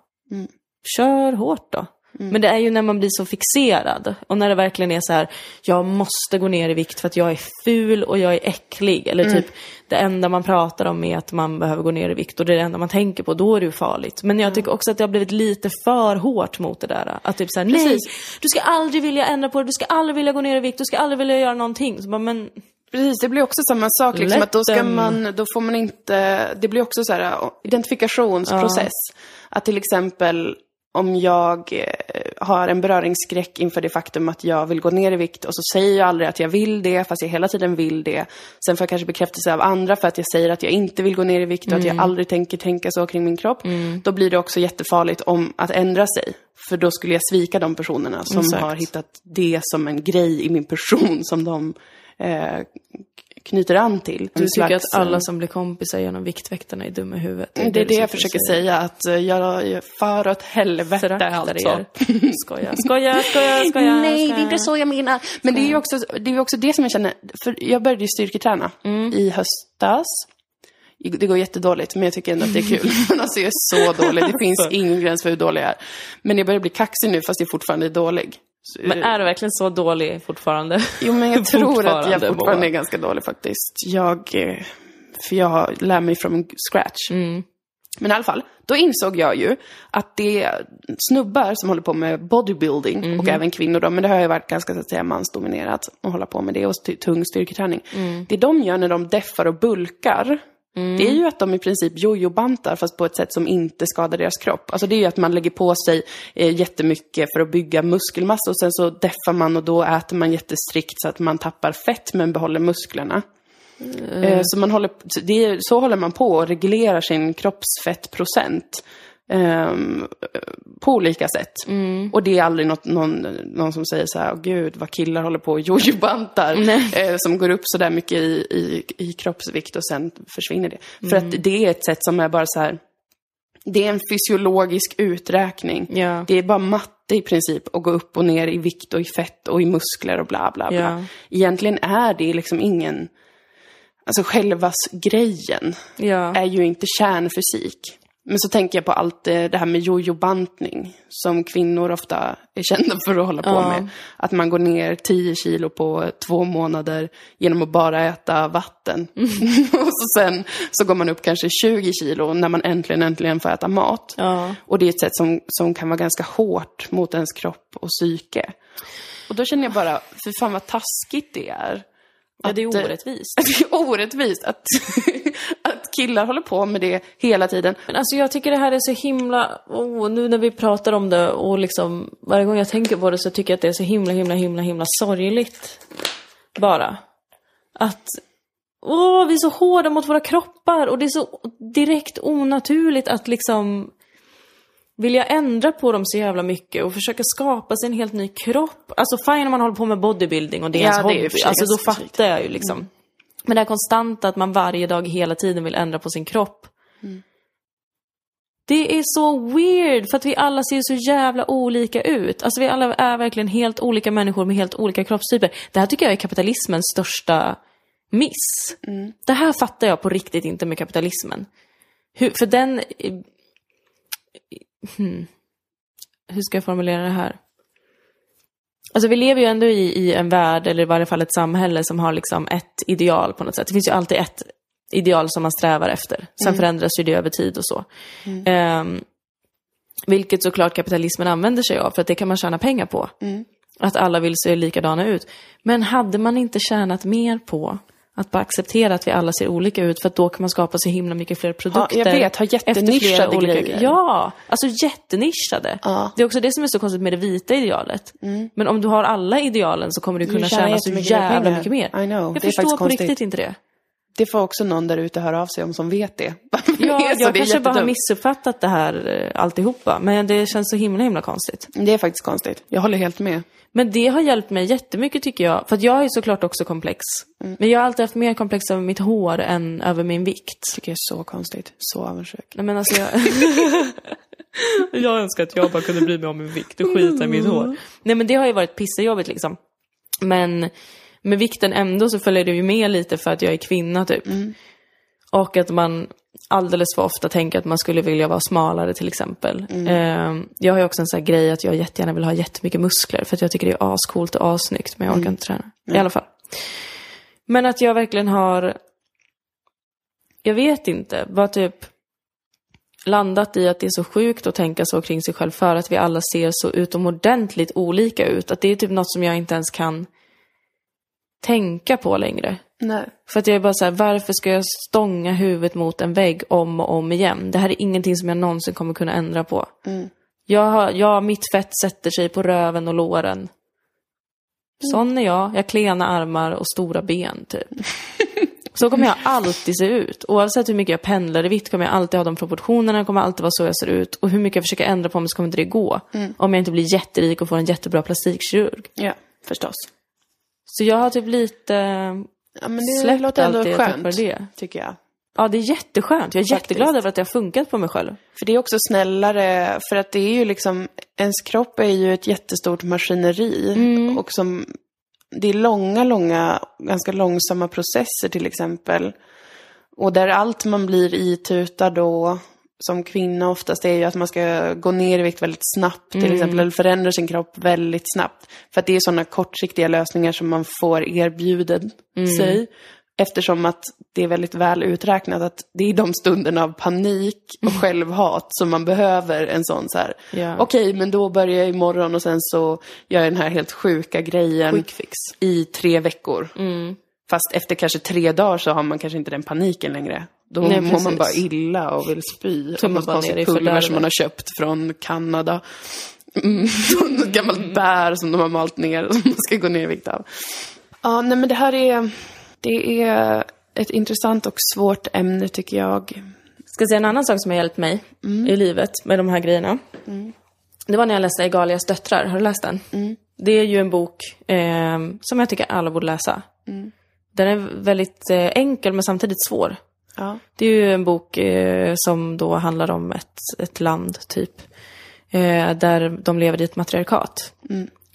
Kör hårt då. Men det är ju när man blir så fixerad och när det verkligen är så här, jag måste gå ner i vikt för att jag är ful och jag är äcklig. Eller typ, det enda man pratar om är att man behöver gå ner i vikt och det är det enda man tänker på, då är det ju farligt. Men jag tycker också att det har blivit lite för hårt mot det där. Att typ så här, nej, du ska aldrig vilja ändra på det, du ska aldrig vilja gå ner i vikt, du ska aldrig vilja göra någonting. Så bara, men Precis, det blir också samma sak. Liksom, att då, ska man, då får man inte... Det blir också så här, identifikationsprocess. Att till exempel om jag eh, har en beröringsskräck inför det faktum att jag vill gå ner i vikt och så säger jag aldrig att jag vill det fast jag hela tiden vill det. Sen får jag kanske bekräftelse av andra för att jag säger att jag inte vill gå ner i vikt och att jag aldrig tänker tänka så kring min kropp. Då blir det också jättefarligt om att ändra sig. För då skulle jag svika de personerna som Exakt. har hittat det som en grej i min person som de eh, knyter an till. Du tycker slags, att alla eh, som blir kompisar genom Viktväktarna är dumma i huvudet. det är det du jag försöker säga, att eh, jag far åt helvete Föraktar alltså. er. Skoja, skoja, skoja, skoja. Nej, det är skoja. inte så jag menar. Men det är ju också det, är också det som jag känner, för jag började ju styrketräna Mm. i höstas. Det går jättedåligt, men jag tycker ändå att det är kul. Men alltså jag är så dålig, det finns ingen gräns för hur dålig jag är. Men jag börjar bli kaxig nu, fast jag fortfarande är dålig. Men är du verkligen så dålig fortfarande? Jo, men jag tror att jag fortfarande är ganska dålig faktiskt. Jag, eh, för jag lär mig från scratch. Mm. Men i alla fall, då insåg jag ju att det är snubbar som håller på med bodybuilding Mhm. och även kvinnor då, men det har ju varit ganska så att säga mansdominerat att hålla på med det och st- tung styrketräning. Mm. Det de gör när de deffar och bulkar, det är ju att de i princip jojobantar fast på ett sätt som inte skadar deras kropp. Alltså det är ju att man lägger på sig eh, jättemycket för att bygga muskelmassa och sen så deffar man och då äter man jättestrikt så att man tappar fett men behåller musklerna. Eh, Så, man håller, är, så håller man på och reglerar sin kroppsfettprocent. På olika sätt. Och det är aldrig något, någon, någon som säger så här, "Åh, gud vad killar håller på och jojobantar. Eh, som går upp så där mycket i, i, i kroppsvikt och sen försvinner det. För att det är ett sätt som är bara så här, det är en fysiologisk uträkning. Ja. Det är bara matte i princip att gå upp och ner i vikt och i fett och i muskler och bla bla bla. Ja. Egentligen är det liksom ingen... Alltså själva grejen Ja. är ju inte kärnfysik. Men så tänker jag på allt det här med jojobantning som kvinnor ofta är kända för att hålla på Ja. med. Att man går ner 10 kilo på två månader genom att bara äta vatten. och så sen så går man upp kanske 20 kilo när man äntligen, äntligen får äta mat. Ja. Och det är ett sätt som, som kan vara ganska hårt mot ens kropp och psyke. Och då känner jag bara, för fan vad taskigt det är. Ja, det är Att, eh, orättvist. Det är orättvist att, att killar håller på med det hela tiden. Men alltså jag tycker det här är så himla, oh, nu när vi pratar om det och liksom varje gång jag tänker på det så tycker jag att det är så himla, himla, himla, himla sorgligt. Bara. Att, åh, vi är så hårda mot våra kroppar och det är så direkt onaturligt att liksom vilja ändra på dem så jävla mycket och försöka skapa sig en helt ny kropp. Alltså fine om man håller på med bodybuilding och det är Ja, ens är hobby. sig alltså då fattar jag ju liksom. Men det här konstanta att man varje dag hela tiden vill ändra på sin kropp. Det är så weird för att vi alla ser så jävla olika ut. Alltså vi alla är verkligen helt olika människor med helt olika kroppstyper. Det här tycker jag är kapitalismens största miss. Det här fattar jag på riktigt inte med kapitalismen. Hur, för den... Hmm. Hur ska jag formulera det här? Alltså vi lever ju ändå i, i en värld, eller i varje fall ett samhälle som har liksom ett ideal på något sätt. Det finns ju alltid ett ideal som man strävar efter. Sen förändras ju det över tid och så. Ehm, vilket såklart kapitalismen använder sig av, för att det kan man tjäna pengar på. Att alla vill se likadana ut. Men hade man inte tjänat mer på att bara acceptera att vi alla ser olika ut, för att då kan man skapa så himla mycket fler produkter. jag vet, ha jättenischade olika- grejer. Ja, alltså jättenischade. Ja. Det är också det som är så konstigt med det vita idealet. Men om du har alla idealen så kommer du kunna tjänar tjäna så jävla mycket mer. I know, Jag det förstår på konstigt. riktigt inte det. Det får också någon där ute höra av sig om som vet det. Ja, jag det kanske bara har missuppfattat det här eh, alltihopa. Men det känns så himla, himla konstigt. Det är faktiskt konstigt. Jag håller helt med. Men det har hjälpt mig jättemycket tycker jag. För att jag är såklart också komplex. Men jag har alltid haft mer komplex över mitt hår än över min vikt. tycker jag är så konstigt. Så avundsjuk. Nej men alltså jag... jag önskar att jag bara kunde bry mig om min vikt och skita i mitt hår. Nej men det har ju varit pissejobbigt liksom. Men med vikten ändå så följer det ju med lite för att jag är kvinna typ. Och att man alldeles för ofta tänker att man skulle vilja vara smalare till exempel. Eh, jag har ju också en sån här grej att jag jättegärna vill ha jättemycket muskler för att jag tycker det är ascoolt och assnyggt men jag orkar inte träna. I alla fall. Men att jag verkligen har, jag vet inte, bara typ landat i att det är så sjukt att tänka så kring sig själv för att vi alla ser så utomordentligt olika ut. Att det är typ något som jag inte ens kan tänka på längre. Nej. För att jag är bara så här, varför ska jag stånga huvudet mot en vägg om och om igen? Det här är ingenting som jag någonsin kommer kunna ändra på. Jag har, ja, mitt fett sätter sig på röven och låren. Sån är jag. Jag har klena armar och stora ben, typ. Så kommer jag alltid se ut. Oavsett hur mycket jag pendlar i vitt kommer jag alltid ha de proportionerna, kommer alltid vara så jag ser ut. Och hur mycket jag försöker ändra på mig så kommer inte det gå. Om jag inte blir jätterik och får en jättebra plastikkirurg. Ja, förstås. Så jag har typ lite Ja, men det släppt låter allt ändå det tack skönt, vare det. tycker jag. Ja, det är jätteskönt. Jag är Faktiskt. jätteglad över att det har funkat på mig själv. För det är också snällare, för att det är ju liksom, ens kropp är ju ett jättestort maskineri. Mm. Och som, det är långa, långa, ganska långsamma processer till exempel. Och där allt man blir itutad då, som kvinna oftast, är ju att man ska gå ner i vikt väldigt snabbt till exempel, eller förändra sin kropp väldigt snabbt. För att det är sådana kortsiktiga lösningar som man får erbjuden sig. Eftersom att det är väldigt väl uträknat att det är de stunderna av panik och självhat som man behöver en sån så här. Ja. Okej, men då börjar jag imorgon och sen så gör jag den här helt sjuka grejen i tre veckor. Fast efter kanske tre dagar så har man kanske inte den paniken längre. Då Nej, mår man precis. bara illa och vill spy. Av man bara ner i pulver som man har köpt från Kanada. Mm, något gammalt bär som de har malt ner som man ska gå ner i vikt av. Ja, nej men det här är, det är ett intressant och svårt ämne tycker jag. Ska jag säga en annan sak som har hjälpt mig i livet med de här grejerna? Det var när jag läste Egalias döttrar. Har du läst den? Det är ju en bok eh, som jag tycker alla borde läsa. Den är väldigt eh, enkel men samtidigt svår. Ja. Det är ju en bok eh, som då handlar om ett, ett land, typ. Eh, där de lever i ett matriarkat.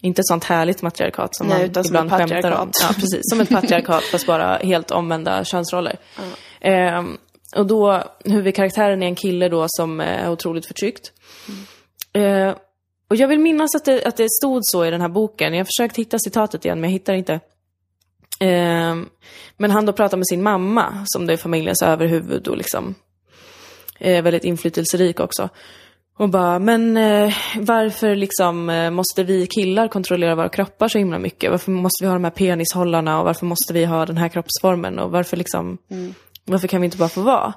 Inte ett sånt härligt matriarkat som Nej, man utan som ibland ett skämtar om. Ja, precis. Som ett patriarkat fast bara helt omvända könsroller. Eh, och då, huvudkaraktären är en kille då som är otroligt förtryckt. Eh, och jag vill minnas att det, att det stod så i den här boken. Jag har försökt hitta citatet igen men jag hittar inte. Eh, men han då pratar med sin mamma, som det är familjens överhuvud och liksom eh, väldigt inflytelserik också. Och bara, men eh, varför liksom eh, måste vi killar kontrollera våra kroppar så himla mycket? Varför måste vi ha de här penishållarna och varför måste vi ha den här kroppsformen? Och varför liksom, varför kan vi inte bara få vara?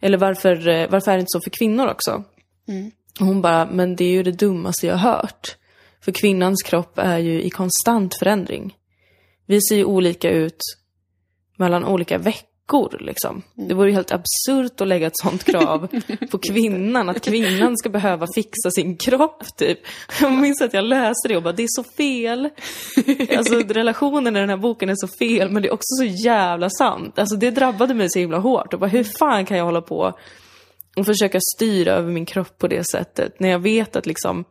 Eller varför, eh, varför är det inte så för kvinnor också? Och hon bara, men det är ju det dummaste jag har hört. För kvinnans kropp är ju i konstant förändring. Vi ser ju olika ut mellan olika veckor liksom. Det vore ju helt absurt att lägga ett sånt krav på kvinnan, att kvinnan ska behöva fixa sin kropp typ. Jag minns att jag läste det och bara, det är så fel. Alltså relationen i den här boken är så fel, men det är också så jävla sant. Alltså det drabbade mig så himla hårt och bara, hur fan kan jag hålla på och försöka styra över min kropp på det sättet när jag vet att liksom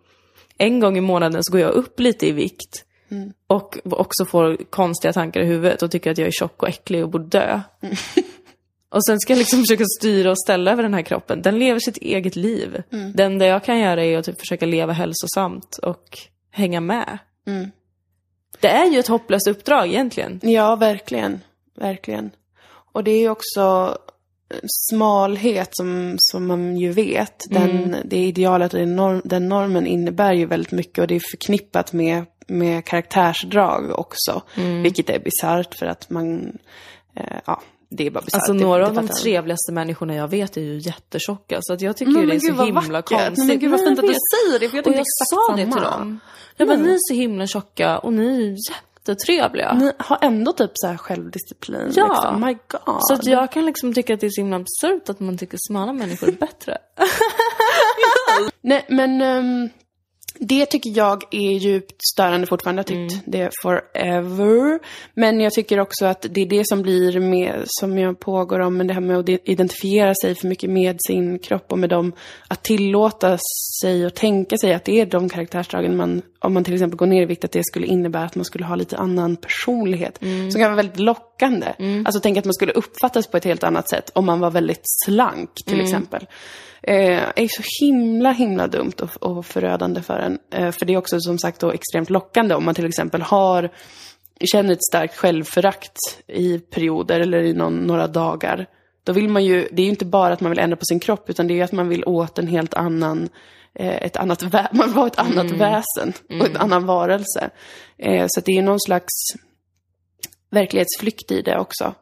en gång i månaden så går jag upp lite i vikt och också får konstiga tankar i huvudet och tycker att jag är tjock och äcklig och borde dö. Och sen ska jag liksom försöka styra och ställa över den här kroppen. Den lever sitt eget liv. Det enda jag kan göra är att typ försöka leva hälsosamt och hänga med. Det är ju ett hopplöst uppdrag egentligen. Ja, verkligen. Verkligen. Och det är ju också smalhet som, som man ju vet. Den, Det idealet och den, norm, den normen innebär ju väldigt mycket och det är förknippat med, med karaktärsdrag också. Vilket är bisarrt för att man, eh, ja, det är bara bisarrt. Alltså Det- några det av de jag. trevligaste människorna jag vet är ju jättetjocka. Så att jag tycker Men ju det är så himla vackert. konstigt. Nej, men gud, vad fint jag att du säger det, för jag Och tänkte jag exakt sa det till samma. dem. Jag bara, ni är så himla tjocka och ni är jättetrevliga. Ni har ändå typ så här självdisciplin. Ja. Liksom. My God. Så att jag kan liksom tycka att det är så himla absurt att man tycker smala människor är bättre. Nej, men ehm, det tycker jag är djupt störande fortfarande. Jag har tyckt det forever. Men jag tycker också att det är det som blir med, som jag pågår om, men det här med att identifiera sig för mycket med sin kropp och med dem, att tillåta sig och tänka sig att det är de karaktärsdragen man, om man till exempel går ner i vikt, att det skulle innebära att man skulle ha lite annan personlighet. Som kan vara väldigt lockande. Alltså tänk att man skulle uppfattas på ett helt annat sätt om man var väldigt slank till exempel. Eh, är så himla, himla dumt och, och förödande för en. Eh, för det är också som sagt då extremt lockande om man till exempel har, känner ett starkt självförakt i perioder eller i någon, några dagar. Då vill man ju, det är ju inte bara att man vill ändra på sin kropp utan det är ju att man vill åt en helt annan, eh, ett annat man vara ett annat väsen och en annan varelse. Eh, så det är någon slags verklighetsflykt i det också.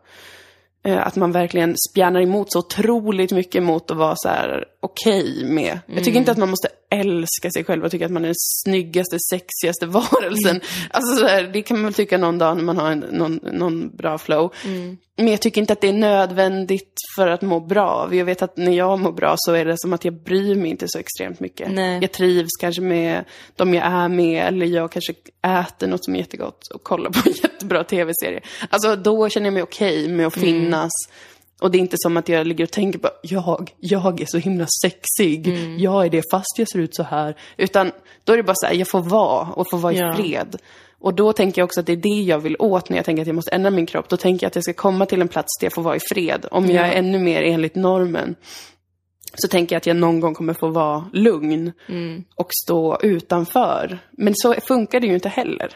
Eh, Att man verkligen spjärnar emot så otroligt mycket mot att vara så här okej med. Jag tycker inte att man måste älskar sig själv och tycker att man är den snyggaste, sexigaste varelsen. Alltså så här, det kan man väl tycka någon dag när man har en, någon, någon bra flow. Men jag tycker inte att det är nödvändigt för att må bra. Jag vet att när jag mår bra så är det som att jag bryr mig inte så extremt mycket. Nej. Jag trivs kanske med de jag är med, eller jag kanske äter något som är jättegott och kollar på en jättebra tv-serie. Alltså då känner jag mig okej med att finnas. Och det är inte som att jag ligger och tänker på, jag, jag är så himla sexig, jag är det fast jag ser ut så här. Utan då är det bara så här, jag får vara och få vara i Ja. fred. Och då tänker jag också att det är det jag vill åt när jag tänker att jag måste ändra min kropp. Då tänker jag att jag ska komma till en plats där jag får vara i fred. Om jag Ja. är ännu mer enligt normen så tänker jag att jag någon gång kommer få vara lugn och stå utanför. Men så funkar det ju inte heller.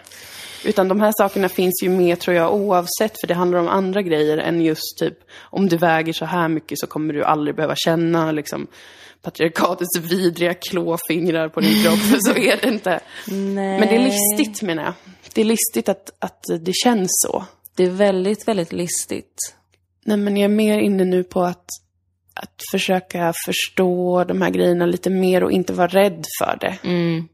Utan de här sakerna finns ju med tror jag oavsett, för det handlar om andra grejer än just typ om du väger så här mycket så kommer du aldrig behöva känna liksom patriarkatets vidriga klåfingrar på din kropp, för så är det inte. Nej. Men det är listigt menar jag. Det är listigt att, att det känns så. Det är väldigt, väldigt listigt. Nej, men jag är mer inne nu på att, att försöka förstå de här grejerna lite mer och inte vara rädd för det. Mm.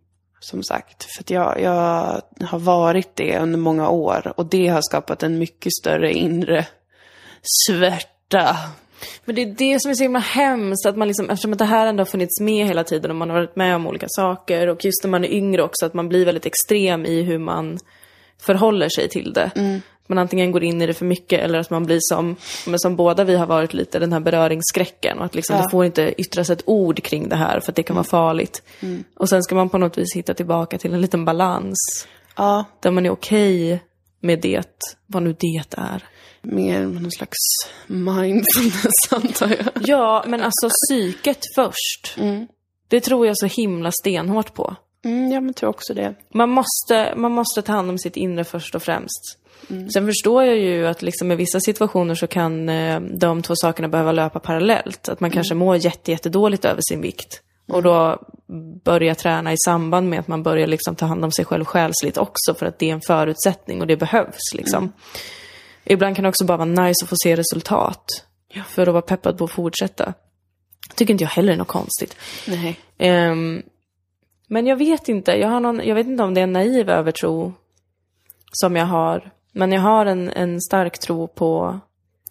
Som sagt, för att jag, jag har varit det under många år och det har skapat en mycket större inre svärta. Men det är det som är så himla hemskt, att man liksom, eftersom att det här ändå har funnits med hela tiden och man har varit med om olika saker och just när man är yngre också, att man blir väldigt extrem i hur man förhåller sig till det. Man antingen går in i det för mycket eller att man blir som, men som båda vi har varit lite, den här beröringsskräcken och att liksom Ja. det får inte yttras ett ord kring det här för att det kan vara farligt. Och sen ska man på något vis hitta tillbaka till en liten balans Ja, där man är okej med det, vad nu det är. mer någon slags mindfulness antar jag. Ja, men alltså psyket först. Det tror jag så himla stenhårt på. Mm, ja, men tror också det. Man måste, man måste ta hand om sitt inre först och främst. Sen förstår jag ju att liksom i vissa situationer så kan eh, de två sakerna behöva löpa parallellt. Att man kanske mår jätte, jättedåligt över sin vikt. Och då börja träna i samband med att man börjar liksom ta hand om sig själv själsligt också för att det är en förutsättning och det behövs liksom. Ibland kan det också bara vara nice att få se resultat. För att vara peppad på att fortsätta. Tycker inte jag heller är något konstigt. Nej. Men jag vet inte, jag, har någon, jag vet inte om det är en naiv övertro som jag har. Men jag har en, en stark tro på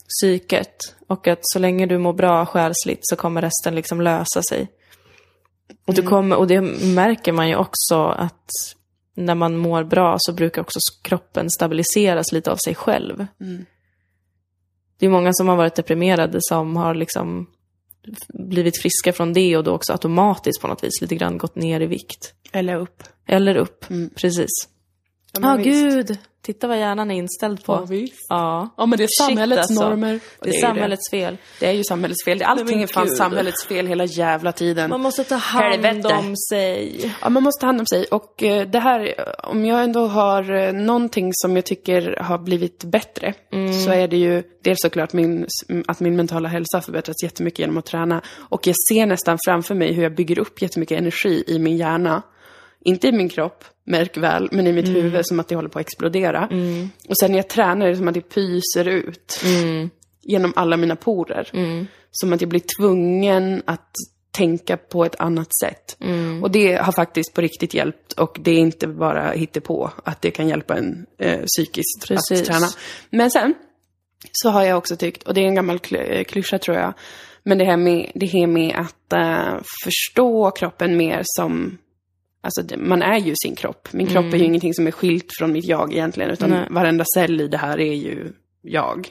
psyket. Och att så länge du mår bra själsligt så kommer resten liksom lösa sig. Och, du kommer, och det märker man ju också att när man mår bra så brukar också kroppen stabiliseras lite av sig själv. Det är många som har varit deprimerade som har liksom blivit friska från det och då också automatiskt på något vis lite grann gått ner i vikt. Eller upp. Eller upp, precis. Ja, visst. gud! Titta vad hjärnan är inställd på. Ja, visst. Ja. Ja, men det är Shit, samhällets alltså. normer. Och Det är samhällets fel. Det är ju samhällets fel. Allting är fan gud. samhällets fel hela jävla tiden. Man måste ta hand Helvete. om sig. Ja, man måste ta hand om sig. Och eh, det här, om jag ändå har eh, någonting som jag tycker har blivit bättre, så är det ju dels såklart min, att min mentala hälsa har förbättrats jättemycket genom att träna. Och jag ser nästan framför mig hur jag bygger upp jättemycket energi i min hjärna. Inte i min kropp, märk väl, men i mitt huvud som att det håller på att explodera. Och sen när jag tränar är det som att det pyser ut genom alla mina porer. Som att jag blir tvungen att tänka på ett annat sätt. Och det har faktiskt på riktigt hjälpt och det är inte bara på att det kan hjälpa en eh, psykiskt Precis. att träna. Men sen så har jag också tyckt, och det är en gammal kly- eh, klyscha tror jag, men det här med, det här med att eh, förstå kroppen mer som Alltså man är ju sin kropp. Min kropp är ju ingenting som är skilt från mitt jag egentligen, utan Nej. varenda cell i det här är ju jag.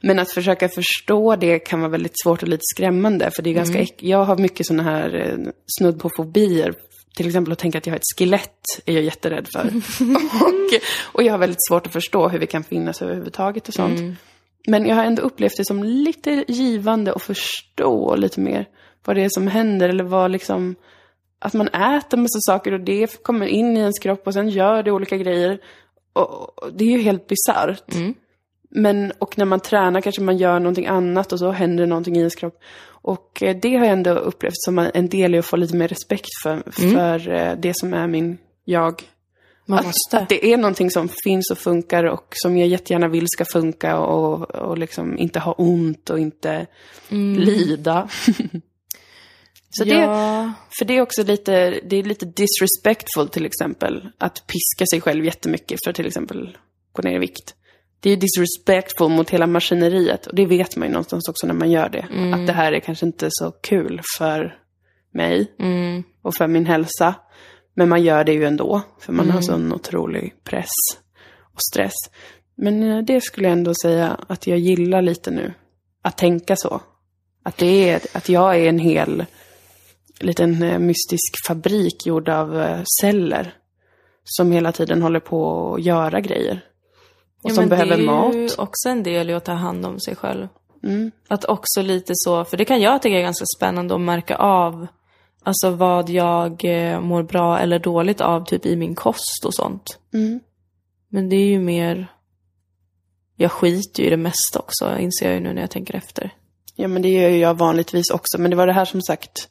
Men att försöka förstå det kan vara väldigt svårt och lite skrämmande, för det är ganska äck- Jag har mycket sådana här eh, snudd på fobier. Till exempel att tänka att jag har ett skelett är jag jätterädd för. och, och jag har väldigt svårt att förstå hur vi kan finnas överhuvudtaget och sånt. Men jag har ändå upplevt det som lite givande att förstå lite mer vad det är som händer eller vad liksom att man äter massa saker och det kommer in i ens kropp och sen gör det olika grejer. Och, och det är ju helt bisarrt. Men, och när man tränar kanske man gör någonting annat och så händer någonting i ens kropp. Och eh, det har jag ändå upplevt som en del i att få lite mer respekt för, för eh, det som är min jag. Man Att, måste. att det är någonting som finns och funkar och som jag jättegärna vill ska funka och, och liksom inte ha ont och inte lida. Så det, för det är också lite, det är lite disrespectful till exempel, att piska sig själv jättemycket för att till exempel gå ner i vikt. Det är disrespectful mot hela maskineriet och det vet man ju någonstans också när man gör det. Mm. Att det här är kanske inte så kul för mig Mm. och för min hälsa. Men man gör det ju ändå, för man Mm. har sån otrolig press och stress. Men eh, det skulle jag ändå säga att jag gillar lite nu. Att tänka så. Att, det är, att jag är en hel liten eh, mystisk fabrik gjord av eh, celler. Som hela tiden håller på att göra grejer. Och Ja, som behöver Det är mat. ju också en del i att ta hand om sig själv. Mm. Att också lite så, för det kan jag tycka är ganska spännande att märka av Alltså vad jag eh, mår bra eller dåligt av typ i min kost och sånt. Mm. Men det är ju mer... Jag skiter ju i det mesta också, inser jag ju nu när jag tänker efter. Ja, men det gör ju jag vanligtvis också. Men det var det här som sagt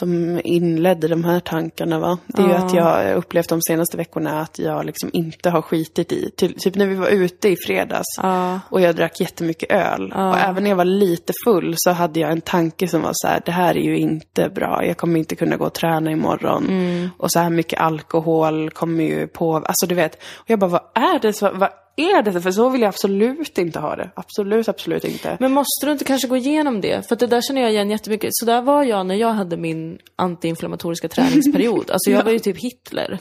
som inledde de här tankarna va. Det är ju Ja. att jag upplevt de senaste veckorna att jag liksom inte har skitit i. Ty- typ när vi var ute i fredags Ja. och jag drack jättemycket öl. Och även när jag var lite full så hade jag en tanke som var så här, det här är ju inte bra. Jag kommer inte kunna gå och träna imorgon. Och så här mycket alkohol kommer ju på, alltså du vet. Och jag bara, vad är det? Så, vad är det? För så vill jag absolut inte ha det. Absolut, absolut inte. Men måste du inte kanske gå igenom det? För det där känner jag igen jättemycket. Så där var jag när jag hade min antiinflammatoriska träningsperiod. Alltså jag var ju typ Hitler.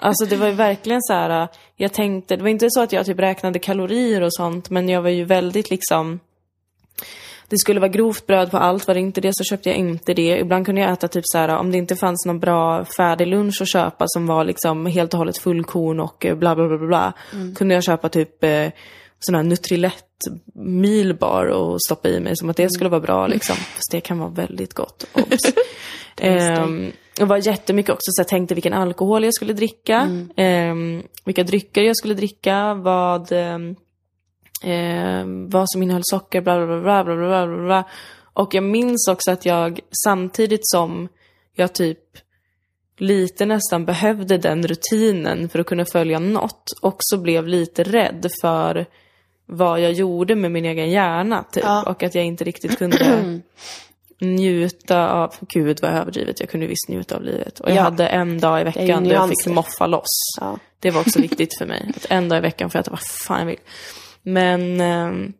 Alltså det var ju verkligen så här, jag tänkte, det var inte så att jag typ räknade kalorier och sånt, men jag var ju väldigt liksom det skulle vara grovt bröd på allt, var det inte det så köpte jag inte det. Ibland kunde jag äta typ så här, om det inte fanns någon bra färdig lunch att köpa som var liksom helt och hållet fullkorn och eh, bla bla bla bla, bla kunde jag köpa typ eh, sån här Nutrilett milbar och stoppa i mig som att det skulle vara bra liksom. Fast det kan vara väldigt gott. Obs. Ehm, var jättemycket också så jag tänkte vilken alkohol jag skulle dricka, ehm, vilka drycker jag skulle dricka, vad, ehm, eh, vad som innehöll socker, bla bla bla, bla bla bla bla Och jag minns också att jag samtidigt som jag typ lite nästan behövde den rutinen för att kunna följa något, också blev lite rädd för vad jag gjorde med min egen hjärna typ. Ja. Och att jag inte riktigt kunde njuta av, gud vad överdrivet, jag kunde visst njuta av livet. Och jag hade en dag i veckan då jag fick moffa loss. Ja. Det var också viktigt för mig. Att en dag i veckan får jag äta vad fan jag vill. Men ehm,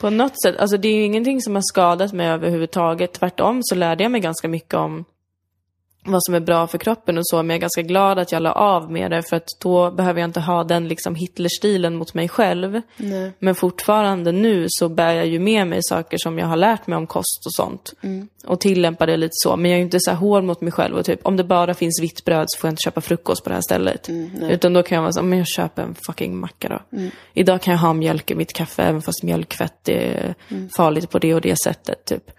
på något sätt, alltså det är ju ingenting som har skadat mig överhuvudtaget. Tvärtom så lärde jag mig ganska mycket om vad som är bra för kroppen och så, men jag är ganska glad att jag la av med det för att då behöver jag inte ha den liksom Hitlerstilen mot mig själv. Nej. Men fortfarande nu så bär jag ju med mig saker som jag har lärt mig om kost och sånt. Och tillämpar det lite så. Men jag är ju inte så här hård mot mig själv och typ om det bara finns vitt bröd så får jag inte köpa frukost på det här stället. Utan då kan jag vara så men jag köper en fucking macka då. Idag kan jag ha mjölk i mitt kaffe även fast mjölkfett är farligt på det och det sättet typ.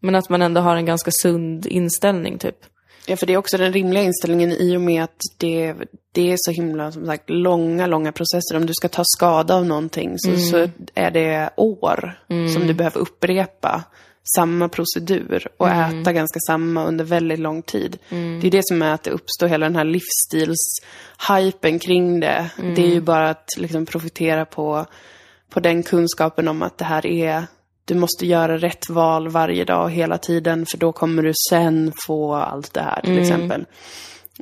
Men att man ändå har en ganska sund inställning typ. Ja, för det är också den rimliga inställningen i och med att det, det är så himla, som sagt, långa, långa processer. Om du ska ta skada av någonting så, så är det år som du behöver upprepa samma procedur och äta ganska samma under väldigt lång tid. Det är det som är att det uppstår hela den här livsstilshypen kring det. Det är ju bara att liksom profitera på, på den kunskapen om att det här är du måste göra rätt val varje dag hela tiden för då kommer du sen få allt det här till exempel.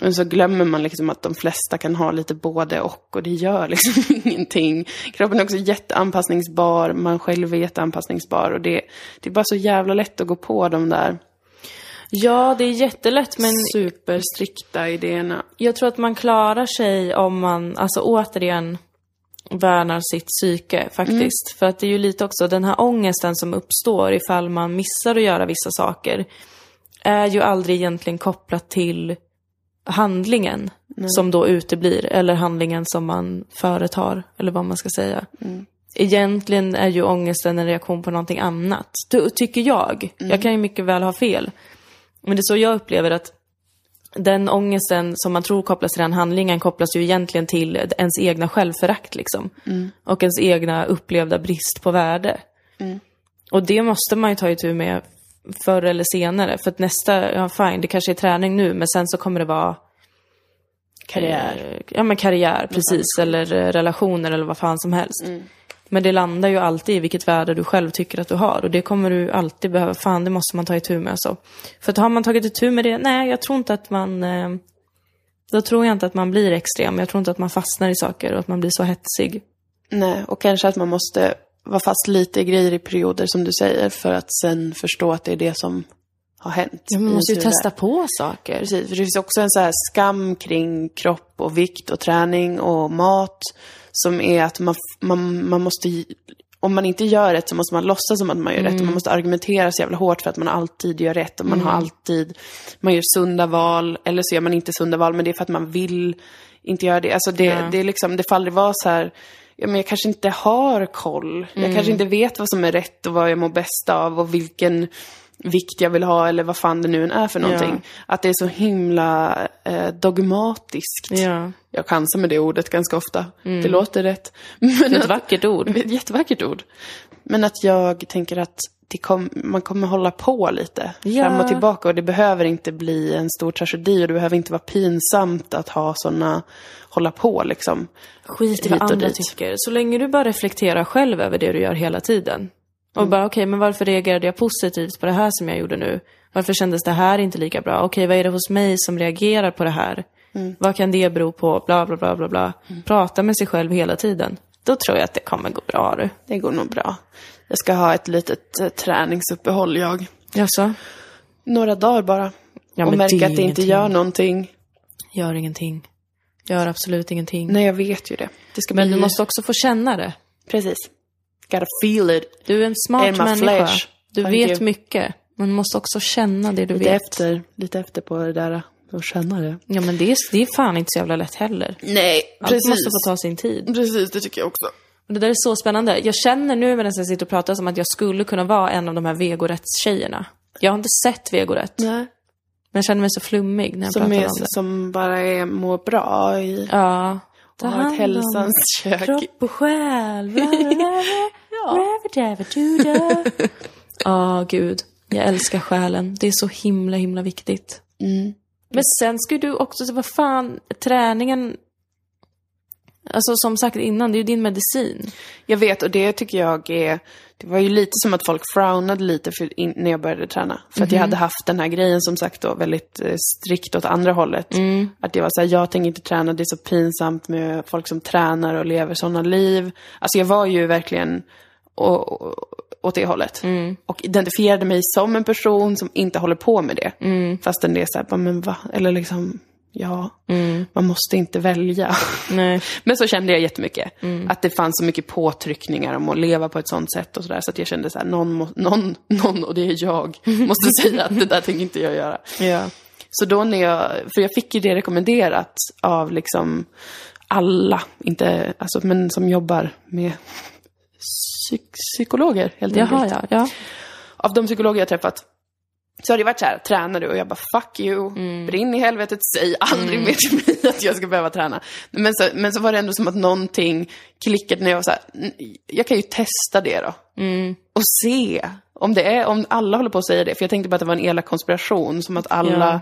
Och så glömmer man liksom att de flesta kan ha lite både och och det gör liksom ingenting. Kroppen är också jätteanpassningsbar, man själv är jätteanpassningsbar och det, det är bara så jävla lätt att gå på de där Ja, det är jättelätt men superstrikta idéerna. jag tror att man klarar sig om man, alltså återigen, värnar sitt psyke faktiskt. För att det är ju lite också den här ångesten som uppstår ifall man missar att göra vissa saker är ju aldrig egentligen kopplat till handlingen som då uteblir eller handlingen som man företar eller vad man ska säga. Egentligen är ju ångesten en reaktion på någonting annat, ty- tycker jag. Jag kan ju mycket väl ha fel. Men det är så jag upplever att den ångesten som man tror kopplas till den handlingen kopplas ju egentligen till ens egna självförakt liksom. Och ens egna upplevda brist på värde. Och det måste man ju ta itu med förr eller senare. För att nästa, ja fine, det kanske är träning nu, men sen så kommer det vara Karriär. eh, Ja men karriär, precis. Eller eh, relationer eller vad fan som helst. Men det landar ju alltid i vilket värde du själv tycker att du har. Och det kommer du alltid behöva. Fan, det måste man ta itu med alltså. För att har man tagit itu med det, nej jag tror inte att man... Eh, då tror jag inte att man blir extrem. Jag tror inte att man fastnar i saker och att man blir så hetsig. Nej, och kanske att man måste vara fast lite i grejer i perioder som du säger för att sen förstå att det är det som har hänt. Ja, man måste ju testa på saker. Precis, för det finns också en så här skam kring kropp och vikt och träning och mat som är att man, man, man måste, om man inte gör rätt så måste man låtsas som att man gör rätt och man måste argumentera så jävla hårt för att man alltid gör rätt och man har alltid, man gör sunda val eller så gör man inte sunda val men det är för att man vill inte göra det. Alltså det, Ja. det är liksom, det får aldrig vara så här, ja men jag kanske inte har koll. Jag kanske inte vet vad som är rätt och vad jag mår bäst av och vilken vikt jag vill ha eller vad fan det nu än är för någonting. Att det är så himla eh, dogmatiskt. Ja. Jag chansar med det ordet ganska ofta. Det låter rätt. Men Det är ett att- vackert ord. ett jättevackert ord. Men att jag tänker att kom, man kommer hålla på lite Ja. fram och tillbaka och det behöver inte bli en stor tragedi och det behöver inte vara pinsamt att ha sådana, hålla på liksom. Skit i vad andra dit. tycker. Så länge du bara reflekterar själv över det du gör hela tiden. Och Mm. bara, okej, men varför reagerade jag positivt på det här som jag gjorde nu? Varför kändes det här inte lika bra? Okej, vad är det hos mig som reagerar på det här? Mm. Vad kan det bero på? Bla, bla, bla, bla, bla. Prata med sig själv hela tiden. Då tror jag att det kommer gå bra du. Det går nog bra. Jag ska ha ett litet eh, träningsuppehåll jag. Jaså? Några dagar bara. Ja, och men märka att det inte gör någonting. Gör ingenting. Gör absolut ingenting. Nej, jag vet ju det. Det ska Men bli... du måste också få känna det. Precis. Gotta feel it. Du är en smart människa. flesh. Du Thank vet you. mycket. Men du måste också känna det du Lite vet. efter, lite efter på det där och känna det. Ja, men det är, det är fan inte så jävla lätt heller. Nej, Allt precis. måste få ta sin tid. Precis, det tycker jag också. Och det där är så spännande. Jag känner nu medan jag sitter och pratar som att jag skulle kunna vara en av de här vegorättstjejerna. Jag har inte sett vegorätt, Nej. men jag känner mig så flummig när jag Som, pratar är, om det. som bara är, mår bra i... Ja. och har ett hälsans kök. kropp och själ. Bla, bla, bla, bla. Ja, gud. Jag älskar själen. Det är så himla, himla viktigt. Mm. Men sen ska du också, så vad fan, träningen... Alltså som sagt innan, det är ju din medicin. Jag vet, och det tycker jag är... Det var ju lite som att folk frownade lite för in, när jag började träna. För att jag hade haft den här grejen som sagt då väldigt eh, strikt åt andra hållet. Att jag var såhär, jag tänker inte träna, det är så pinsamt med folk som tränar och lever sådana liv. Alltså jag var ju verkligen å- å- åt det hållet. Och identifierade mig som en person som inte håller på med det. Fastän det är såhär, bara, men va? Eller liksom, ja, man måste inte välja. Nej. Men så kände jag jättemycket. Att det fanns så mycket påtryckningar om att leva på ett sånt sätt och sådär. Så att jag kände så här, någon, må, någon, någon, och det är jag, måste säga att det där tänker inte jag göra. Ja. Så då när jag, för jag fick ju det rekommenderat av liksom alla, inte, alltså, men som jobbar med psyk, psykologer helt Jaha, enkelt. ja. ja. Av de psykologer jag träffat så har det varit så här, tränar du? Och jag bara, fuck you, brinn i helvetet, säg aldrig mer till mig att jag ska behöva träna. Men så, men så var det ändå som att någonting klickade när jag var så här, "N- jag kan ju testa det då. Och se om det är, om alla håller på att säga det. För jag tänkte bara att det var en elak konspiration, som att alla, Ja.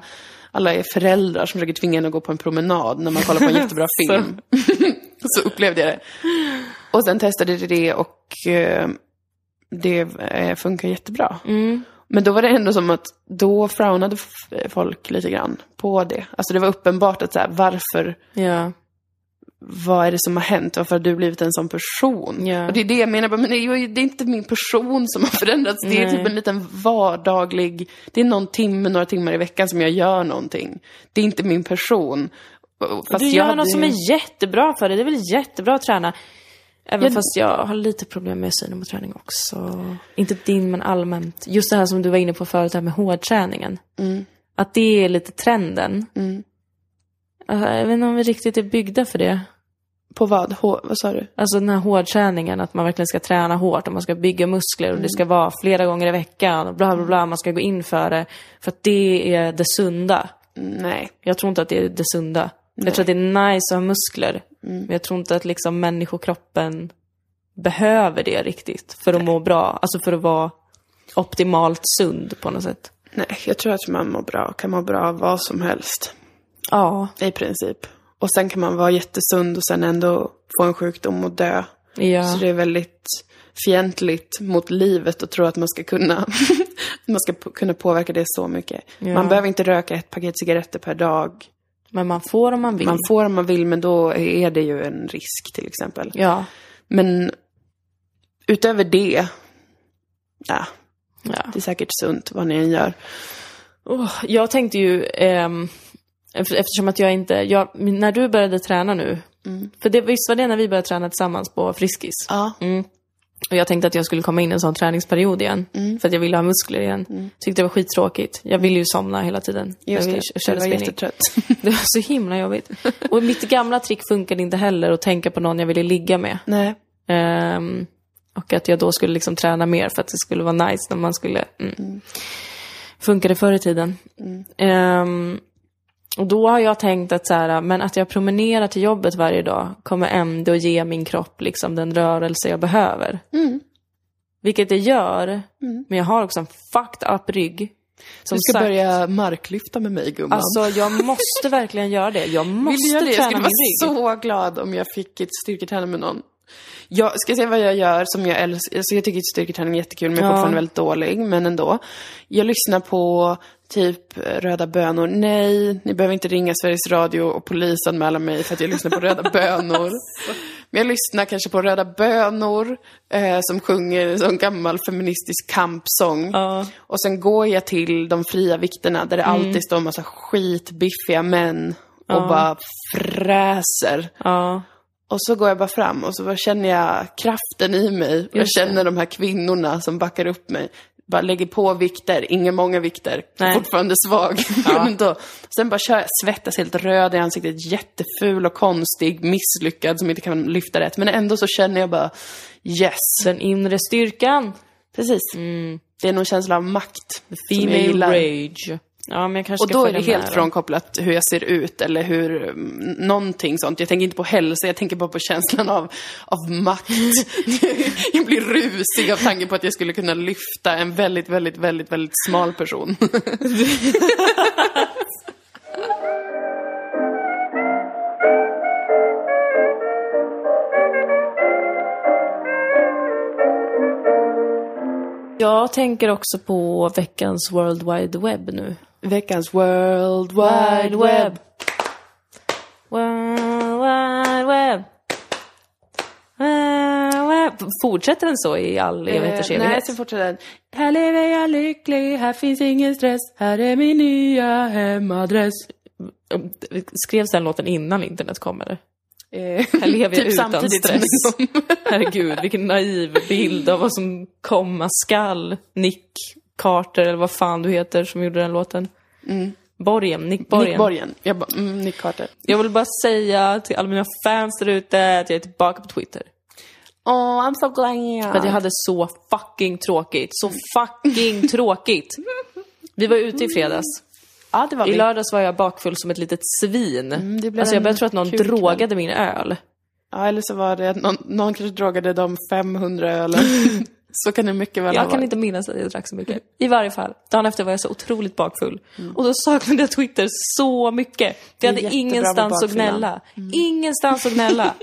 alla är föräldrar som försöker tvinga en att gå på en promenad när man kollar på en jättebra film. så upplevde jag det. Och sen testade jag det och eh, det eh, funkar jättebra. Men då var det ändå som att då frownade folk lite grann på det. Alltså det var uppenbart att så här, varför, ja. vad är det som har hänt? Varför har du blivit en sån person? Ja. Och det är det jag menar, men det är, det inte min person som har förändrats. Det är Nej. typ en liten vardaglig, det är någon timme, några timmar i veckan som jag gör någonting. Det är inte min person. Fast Du jag gör hade- något som är jättebra för dig. Det är väl jättebra att träna. Även Jag- fast jag har lite problem med synen på träning också. Inte din, men allmänt. Just det här som du var inne på förut, det här med hårdträningen. Mm. Att det är lite trenden. Alltså, jag vet inte om vi riktigt är byggda för det. På vad? H- vad sa du? Alltså den här hårdträningen, att man verkligen ska träna hårt och man ska bygga muskler och det ska vara flera gånger i veckan och bla bla bla. Man ska gå in för det. För att det är det sunda. Nej. Jag tror inte att det är det sunda. Jag tror att det är nice att ha muskler. Men jag tror inte att liksom människokroppen behöver det riktigt för att må bra. Alltså för att vara optimalt sund på något sätt. Nej, jag tror att man mår bra, kan må bra av vad som helst. Ja. I princip. Och sen kan man vara jättesund och sen ändå få en sjukdom och dö. Ja. Så det är väldigt fientligt mot livet att tro att man ska kunna, man ska kunna påverka det så mycket. Ja. Man behöver inte röka ett paket cigaretter per dag. Men man får om man vill. Man får om man vill, men då är det ju en risk till exempel. Ja. Men utöver det, ja, ja. det är säkert sunt vad ni än gör. Oh, jag tänkte ju, eft- eftersom att jag inte, jag, när du började träna nu, för det, visst var det när vi började träna tillsammans på Friskis? Ja. Och jag tänkte att jag skulle komma in i en sån träningsperiod igen, för att jag ville ha muskler igen. Tyckte det var skittråkigt. Jag ville ju somna hela tiden. jag Just ville det, jag var jättetrött. Det var så himla jobbigt. Och mitt gamla trick funkade inte heller att tänka på någon jag ville ligga med. Nej. Ehm, och att jag då skulle liksom träna mer för att det skulle vara nice när man skulle... Mm. Funkade förr i tiden. Ehm, och då har jag tänkt att så här, men att jag promenerar till jobbet varje dag kommer ändå ge min kropp liksom den rörelse jag behöver. Vilket det gör, men jag har också en fucked up rygg. Som Du ska sagt, börja marklyfta med mig gumman. Alltså jag måste verkligen göra det. Jag Vill måste du göra det? Jag träna skulle min vara rygg. så glad om jag fick ett styrketräning med någon. Jag ska säga vad jag gör som jag älskar. Alltså jag tycker styrketräning är jättekul, men jag är Ja. fortfarande väldigt dålig. Men ändå. Jag lyssnar på typ Röda bönor. Nej, ni behöver inte ringa Sveriges Radio och polisanmäla mig för att jag lyssnar på Röda bönor. Men jag lyssnar kanske på Röda bönor eh, som sjunger en sån gammal feministisk kampsång. Ja. Och sen går jag till de fria vikterna där det alltid står en massa skitbiffiga män och bara fräser. Ja. Och så går jag bara fram och så känner jag kraften i mig. Jag det. känner de här kvinnorna som backar upp mig. Bara lägger på vikter, inga många vikter. Nej. Fortfarande svag. Ja. Ändå. Sen bara kör jag, svettas helt röd i ansiktet, jätteful och konstig, misslyckad som inte kan lyfta rätt. Men ändå så känner jag bara yes. Den inre styrkan. Precis. Det är någon känsla av makt. jag Female rage. Ja, men jag kanske Och då är det helt frånkopplat hur jag ser ut eller hur, mm, någonting sånt. Jag tänker inte på hälsa, jag tänker bara på känslan av, av makt. jag blir rusig av tanken på att jag skulle kunna lyfta en väldigt, väldigt, väldigt, väldigt smal person. Jag tänker också på veckans World Wide Web nu. Veckans World Wide Web. World Wide Web. World Web. Fortsätter den så i all evigheters Eh, Nej, evighet? sen fortsätter den. Här lever jag lycklig, här finns ingen stress, här är min nya hemadress. Skrevs den låten innan internet kom eller? Eh, Här lever jag typ utan samtidigt stress. Herregud, vilken naiv bild av vad som komma skall. Nick Carter, eller vad fan du heter, som gjorde den låten. Borgen, Nick Borgen. Mm. Nick Borgen. Jag bara, mm, Nick Carter. Jag vill bara säga till alla mina fans där ute att jag är tillbaka på Twitter. Åh, I'm so glad. För att jag hade så fucking tråkigt. Så fucking tråkigt. Vi var ute i fredags. Ja, det var I vi. lördags var jag bakfull som ett litet svin. Mm, det blev alltså jag började tro att någon kul kväll. drogade min öl. Ja, eller så var det att någon, någon kanske drogade de 500 ölen. Så kan det mycket väl Jag kan inte minnas att jag drack så mycket. I varje fall, dagen efter var jag så otroligt bakfull. Mm. Och då saknade jag Twitter så mycket. Jag hade ingenstans att gnälla. Ingenstans att gnälla.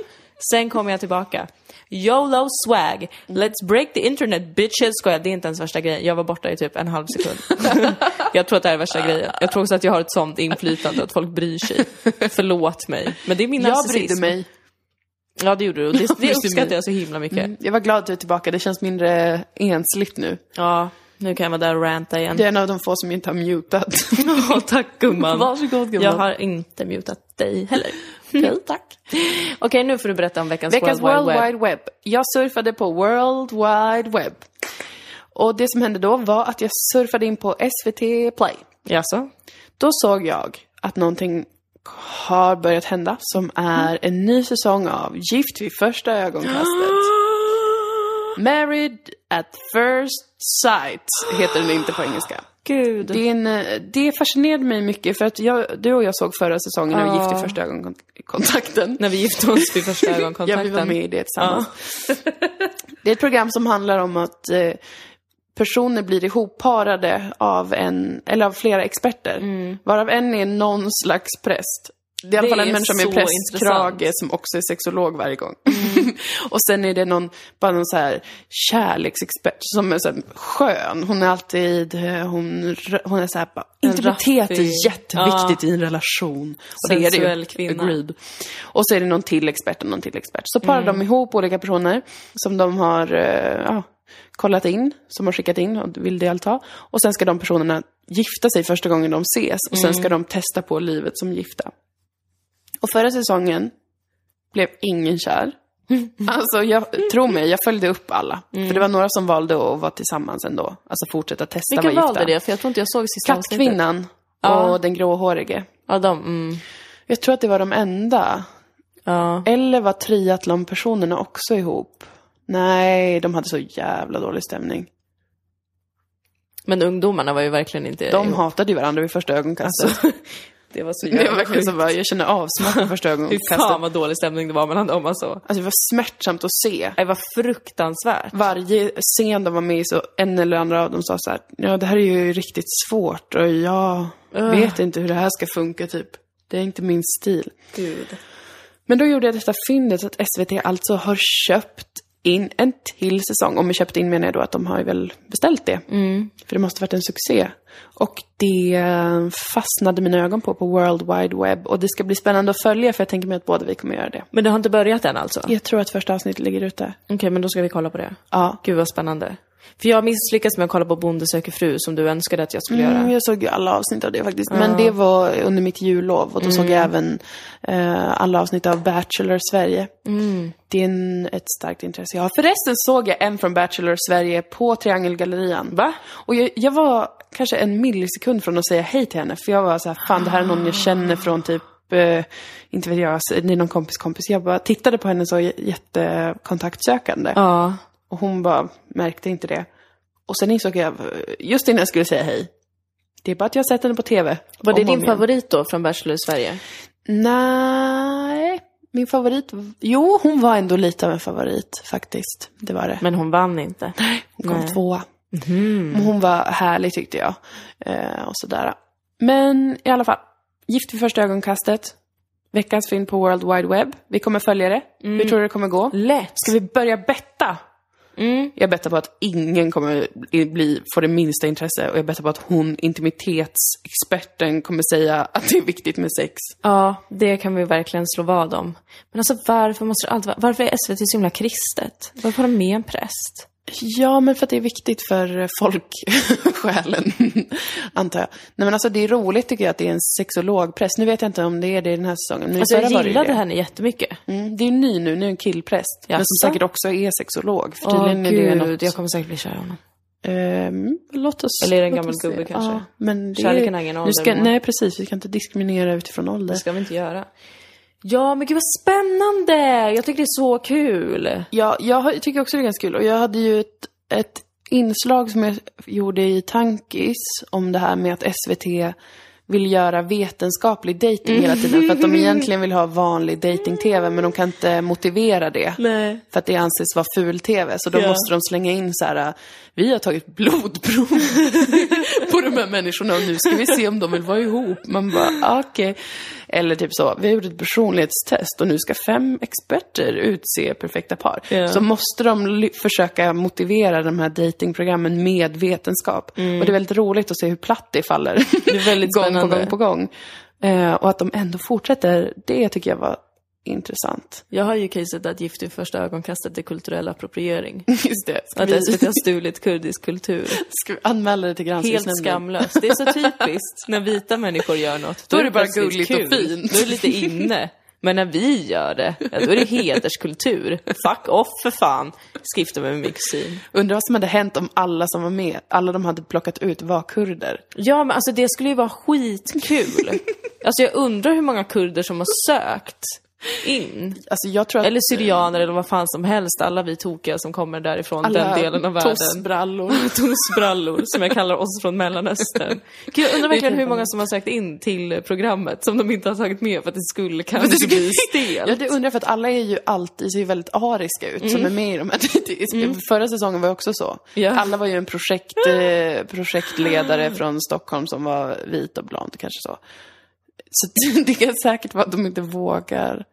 Sen kom jag tillbaka. YOLO swag. Let's break the internet bitches. Skojar, det är inte ens värsta grejen. Jag var borta i typ en halv sekund. jag tror att det här är värsta grejen. Jag tror också att jag har ett sånt inflytande att folk bryr sig. Förlåt mig. Men det är min Jag narcissism. brydde mig. Ja, det gjorde du. Det, det uppskattar jag så himla mycket. Jag var glad att du är tillbaka. Det känns mindre ensligt nu. Ja, nu kan jag vara där och ranta igen. Det är en av de få som inte har mutat. Tack gumman. Varsågod gumman. Jag har inte mutat dig heller. Okej, tack. Okej, nu får du berätta om veckans, Veckans World, World Wide Wide Web. Jag surfade på World Wide Web. Och det som hände då var att jag surfade in på SVT Play. Jaså? Då såg jag att någonting har börjat hända som är en ny säsong av Gift vid första ögonkastet. Married at first sight heter den inte på engelska. Gud. Det, är en, det fascinerade mig mycket för att jag, du och jag såg förra säsongen när vi Ja. gifte i första ögonkontakten. När vi gifte oss vid första Ja, ögonkontakten. vi var med i det tillsammans. Det är ett program som handlar om att eh, personer blir ihopparade av en, eller av flera experter. Varav en är någon slags präst. Det är i alla fall en människa med prästkrage som också är sexolog varje gång. och sen är det någon, bara någon så här kärleksexpert som är så här skön. Hon är alltid, eh, hon, hon är så här, bara, intimitet är jätteviktigt i en relation. Och det är det Sensuell ju. kvinna. Agreed. Och så är det någon till expert och någon till expert. Så parar de ihop olika personer som de har eh, ja, kollat in, som har skickat in och vill delta. Och sen ska de personerna gifta sig första gången de ses och sen ska de testa på livet som gifta. Och förra säsongen blev ingen kär. Alltså, jag, tro mig, jag följde upp alla. För det var några som valde att vara tillsammans ändå. Alltså fortsätta testa Vilka vara gifta. valde det? För jag tror inte jag såg sista. Kattkvinnan Ja. och den gråhårige. Ja, de. Mm. Jag tror att det var de enda. Ja. Eller var triathlonpersonerna också ihop? Nej, de hade så jävla dålig stämning. Men ungdomarna var ju verkligen inte... De hatade ju varandra vid första ögonkastet. Det var så det var verkligen så bara, jag känner avsmak första Fy ögonkastet. fan vad dålig stämning det var mellan dem alltså. Alltså det var smärtsamt att se. Det var fruktansvärt. Varje scen de var med i så en eller andra av dem sa så här, ja det här är ju riktigt svårt och jag vet inte hur det här ska funka typ. Det är inte min stil. Gud. Men då gjorde jag detta fyndet att SVT alltså har köpt in en till säsong. Och med köpt in menar jag då att de har ju väl beställt det. För det måste varit en succé. Och det fastnade mina ögon på på World Wide Web. Och det ska bli spännande att följa för jag tänker mig att båda vi kommer göra det. Men det har inte börjat än alltså? Jag tror att första avsnittet ligger ute. Okej, men då ska vi kolla på det. Ja. Gud vad spännande. För jag misslyckades med att kolla på Bonde söker fru som du önskade att jag skulle Mm, göra. jag såg ju alla avsnitt av det faktiskt. Men det var under mitt jullov och då såg jag även eh, alla avsnitt av Bachelor Sverige. Det är en, ett starkt intresse jag har. Förresten såg jag en från Bachelor Sverige på Triangelgallerian. Va? Och jag, jag var kanske en millisekund från att säga hej till henne. För jag var så här, fan det här är någon jag känner från typ, eh, inte vet jag, det är någon kompis kompis. Jag bara tittade på henne så jättekontaktsökande. Ja. Och hon bara märkte inte det. Och sen insåg jag, just innan jag skulle säga hej, det är bara att jag har sett henne på TV. Var det din igen. favorit då från Bachelor i Sverige? Nej, min favorit, jo hon var ändå lite av en favorit faktiskt. Det var det. Men hon vann inte. Hon kom Nej. tvåa. Men Hon var härlig tyckte jag. Eh, och sådär. Men i alla fall, Gift vid första ögonkastet. Veckans film på World Wide Web. Vi kommer följa det. Hur tror du det kommer gå? Lätt. Ska vi börja betta? Mm. Jag bettar på att ingen kommer bli, få det minsta intresse och jag bettar på att hon, intimitetsexperten, kommer säga att det är viktigt med sex. Ja, det kan vi verkligen slå vad om. Men alltså varför måste det alltid vara... Varför är SVT så himla kristet? Varför har de med en präst? Ja, men för att det är viktigt för folksjälen, antar jag. Nej men alltså det är roligt tycker jag att det är en sexologpräst. Nu vet jag inte om det är det den här säsongen. Men Alltså jag gillade det. henne jättemycket. Mm, det är ju ny nu, nu är en killpräst. Men som säkert också är sexolog. För Åh är gud, något... jag kommer säkert bli kär i honom. Ehm, låt oss... Eller är det en gammal gubbe kanske? Ja, men det Kärleken är... har ingen nu ålder, ska... Nej, precis. Vi ska inte diskriminera utifrån ålder. Det ska vi inte göra. Ja, men gud vad spännande! Jag tycker det är så kul. Ja, jag tycker också det är ganska kul. Och jag hade ju ett, ett inslag som jag gjorde i Tankis om det här med att SVT vill göra vetenskaplig dating hela tiden. För att de egentligen vill ha vanlig dating-tv, men de kan inte motivera det. Nej. För att det anses vara ful-tv. Så då Ja. måste de slänga in så här, vi har tagit blodprov på de här människorna och nu ska vi se om de vill vara ihop. Man bara, ah, okej. Eller typ så, vi har gjort ett personlighetstest och nu ska fem experter utse perfekta par. Ja. Så måste de försöka motivera de här datingprogrammen med vetenskap. Och det är väldigt roligt att se hur platt det faller. Mm. Det är väldigt gång på spännande. gång på gång. Eh, och att de ändå fortsätter, det tycker jag var intressant. Jag har ju caset att gift vid första ögonkastet är kulturell appropriering. Just det. Ska Att vi, SVT har stulit kurdisk kultur. ska vi anmäla det till Helt granskningsnämnden? skamlöst. Det är så typiskt när vita människor gör något. Då är det bara gulligt och kul. fint. Då är det lite inne. Men när vi gör det, ja, då är det hederskultur. Fuck off för fan. Skrifta med min kusin. Undrar vad som hade hänt om alla som var med, alla de hade plockat ut var kurder. Ja, men alltså det skulle ju vara skitkul. Alltså jag undrar hur många kurder som har sökt in. Alltså att Eller syrianer eller vad fan som helst. Alla vi tokiga som kommer därifrån, alla den delen av världen. tossbrallor. Tossbrallor, som jag kallar oss från Mellanöstern. Gud, jag undrar verkligen hur många som har sökt in till programmet som de inte har tagit med för att det skulle kanske bli stelt. Ja, det undrar jag för att alla är ju alltid, ser ju väldigt ariska ut som är med i de här. Det- Förra säsongen var det också så. Ja. Alla var ju en projekt, eh, projektledare från Stockholm som var vit och blond, kanske så. Så det kan säkert vara att de inte vågar.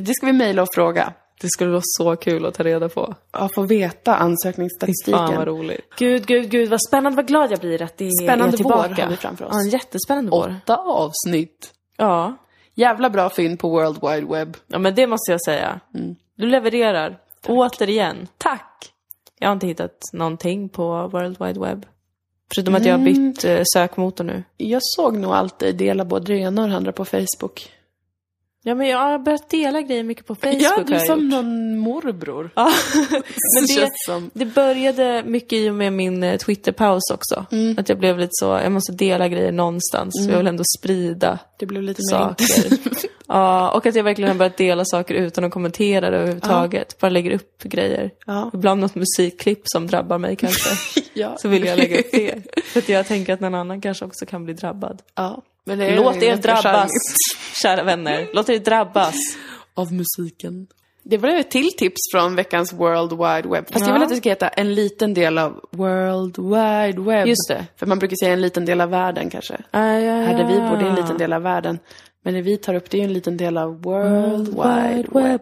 Det ska vi mejla och fråga. Det skulle vara så kul att ta reda på. Ja, få veta Fan vad ansökningsstatistiken. roligt. Gud, gud, gud vad spännande, vad glad jag blir att det är Spännande tillbaka. vår har vi framför oss. Ja, en jättespännande vår. Åtta avsnitt. Ja. Jävla bra fynd på World Wide Web. ja, men det måste jag säga. Du levererar. Återigen. Tack! Jag har inte hittat någonting på World Wide Web. Förutom att jag har bytt eh, sökmotor nu. Jag såg nog alltid dela både det ena och det andra på Facebook. Ja, men jag har börjat dela grejer mycket på Facebook. ja, du är som någon morbror. Ja, Men det det, känns som... det började mycket i och med min eh, Twitter-paus också. Mm. Att jag blev lite så, jag måste dela grejer någonstans. Jag vill ändå sprida Det blev lite mer saker. intensivt. ja, och att jag verkligen har börjat dela saker utan att kommentera det överhuvudtaget. Bara lägger upp grejer. Ja. Ibland något musikklipp som drabbar mig kanske. ja. Så vill jag lägga upp det. För att jag tänker att någon annan kanske också kan bli drabbad. ja. Men det är Låt er drabbas, kära vänner. Låt er drabbas. Av musiken. Det var ett till tips från veckans World Wide Web. Fast jag Ja. vill att det ska heta en liten del av World Wide Web. Just det. För man brukar säga en liten del av världen kanske. Ah, ja, Här där vi bor, det är en ja. liten del av världen. Men det vi tar upp, det är en liten del av World Wide Web.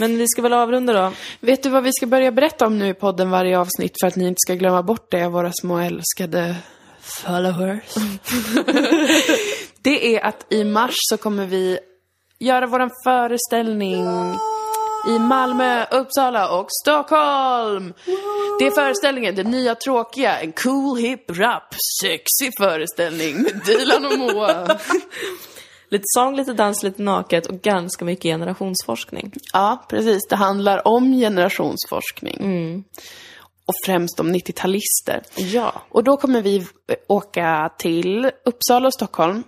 Men vi ska väl avrunda då? Vet du vad vi ska börja berätta om nu i podden varje avsnitt för att ni inte ska glömma bort det, våra små älskade followers? det är att i mars så kommer vi göra våran föreställning i Malmö, Uppsala och Stockholm. Det är föreställningen Det nya tråkiga, en cool hip rap sexig föreställning med Dilan och Moa. Lite sång, lite dans, lite naket och ganska mycket generationsforskning. Ja, precis. Det handlar om generationsforskning. Och främst om 90-talister. Ja. Och då kommer vi åka till Uppsala och Stockholm.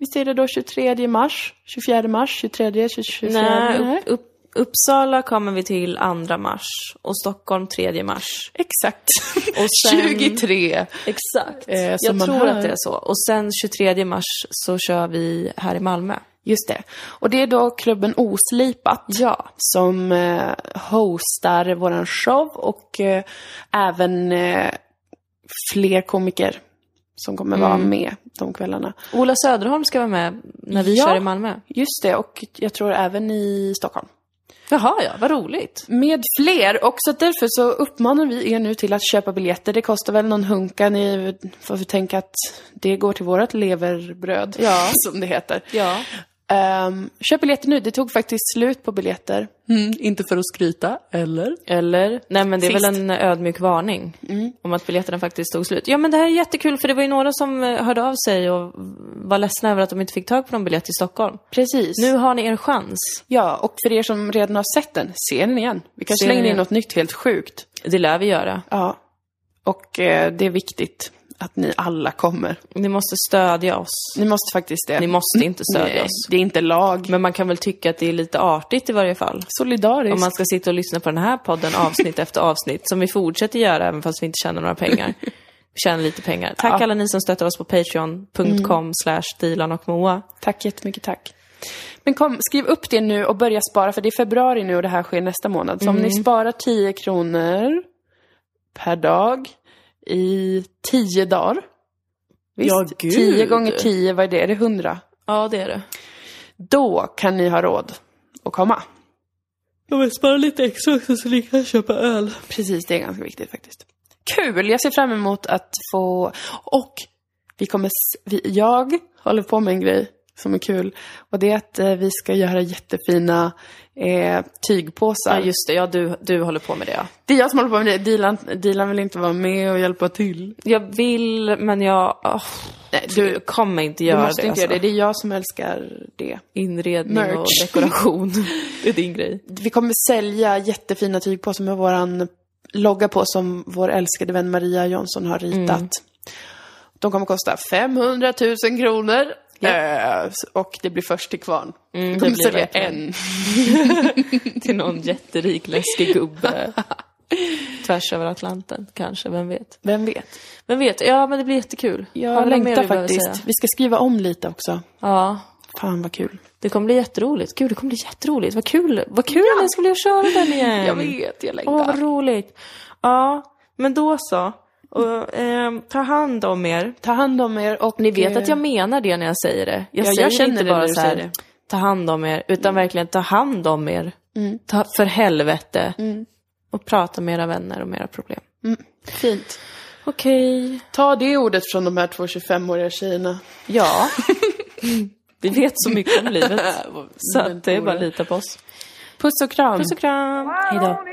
Visst är det då 23 mars? 24 mars? 23? 24? Nej, upp, upp, Uppsala kommer vi till 2 mars och Stockholm 3 mars. Exakt. Och sen- 23. Exakt. Eh, Jag tror hör. att det är så. Och sen 23 mars så kör vi här i Malmö. Just det. Och det är då klubben Oslipat. Ja. Som eh, hostar våran show och eh, även eh, fler komiker som kommer vara med de kvällarna. Ola Söderholm ska vara med när vi Ja. kör i Malmö. Just det, och jag tror även i Stockholm. Jaha, ja. Vad roligt. Med fler, och så därför så uppmanar vi er nu till att köpa biljetter. Det kostar väl någon hunka, ni får tänka att det går till vårt leverbröd, Ja. som det heter. Ja. Um, köp biljetter nu, det tog faktiskt slut på biljetter. Mm, inte för att skryta, eller? Eller? Nej men det är Sist. väl en ödmjuk varning om att biljetterna faktiskt tog slut. Ja men det här är jättekul för det var ju några som eh, hörde av sig och var ledsna över att de inte fick tag på någon biljett i Stockholm. Precis. Nu har ni er chans. Ja, och för er som redan har sett den, se den igen. Vi kanske slänger in något nytt helt sjukt. Det lär vi göra. Ja. Och eh, det är viktigt att ni alla kommer. Ni måste stödja oss. Ni måste faktiskt det. Ni måste inte stödja Nej, oss. det är inte lag. Men man kan väl tycka att det är lite artigt i varje fall. Solidariskt. Om man ska sitta och lyssna på den här podden avsnitt efter avsnitt, som vi fortsätter göra även fast vi inte tjänar några pengar. Vi tjänar lite pengar. Tack Ja. Mm. alla ni som stöttar oss på patreon.com slash Dilan och Moa. Tack jättemycket, tack. Men kom, skriv upp det nu och börja spara, för det är februari nu och det här sker nästa månad. Så om ni sparar 10 kronor per dag i 10 dagar. Visst, Ja, gud. 10 gånger 10, vad är det? Är det 100? Ja, det är det. Då kan ni ha råd att komma. Jag vill spara lite extra också så ni kan köpa öl. Precis, det är ganska viktigt faktiskt. Kul! Jag ser fram emot att få... Och vi kommer... Vi, jag håller på med en grej som är kul. Och det är att eh, vi ska göra jättefina eh, tygpåsar. Ja, just det. Ja, du, du håller på med det, ja. Det är jag som håller på med det. Dilan, Dilan vill inte vara med och hjälpa till. Jag vill, men jag... åh, Nej, du du, kommer inte du göra måste det. inte göra det. alltså. Det är jag som älskar det. Inredning och Merch. dekoration. det är din grej. Vi kommer sälja jättefina tygpåsar med våran logga på som vår älskade vän Maria Jonsson har ritat. Mm. De kommer kosta 500 000 kronor. Ja. Eh, och det blir först till kvarn. Mm, det blir verkligen. en. Till någon jätterik, läskig gubbe. Tvärs över Atlanten, kanske. Vem vet? Vem vet? Vem vet? Ja, men det blir jättekul. Jag längtar faktiskt. Vi ska skriva om lite också. Ja, Fan vad kul. det kommer bli jätteroligt. Gud, det kommer bli jätteroligt. Vad kul! Vad kul det ska bli att köra den igen! Jag vet, jag längtar. Åh, vad roligt. Ja, men då så. Och ehm, ta hand om er. Ta hand om er och... Ni vet eh, att jag menar det när jag säger det. Jag Ja, jag säger känner inte bara så här, ta hand om er, utan verkligen ta hand om er. Ta, för helvete. Och prata med era vänner om era problem. Fint. Okej. Ta det ordet från de här två 25-åriga tjejerna. Ja. Vi vet så mycket om livet. Så det är bara att lita på oss. Puss och kram. Puss och kram. Hej då.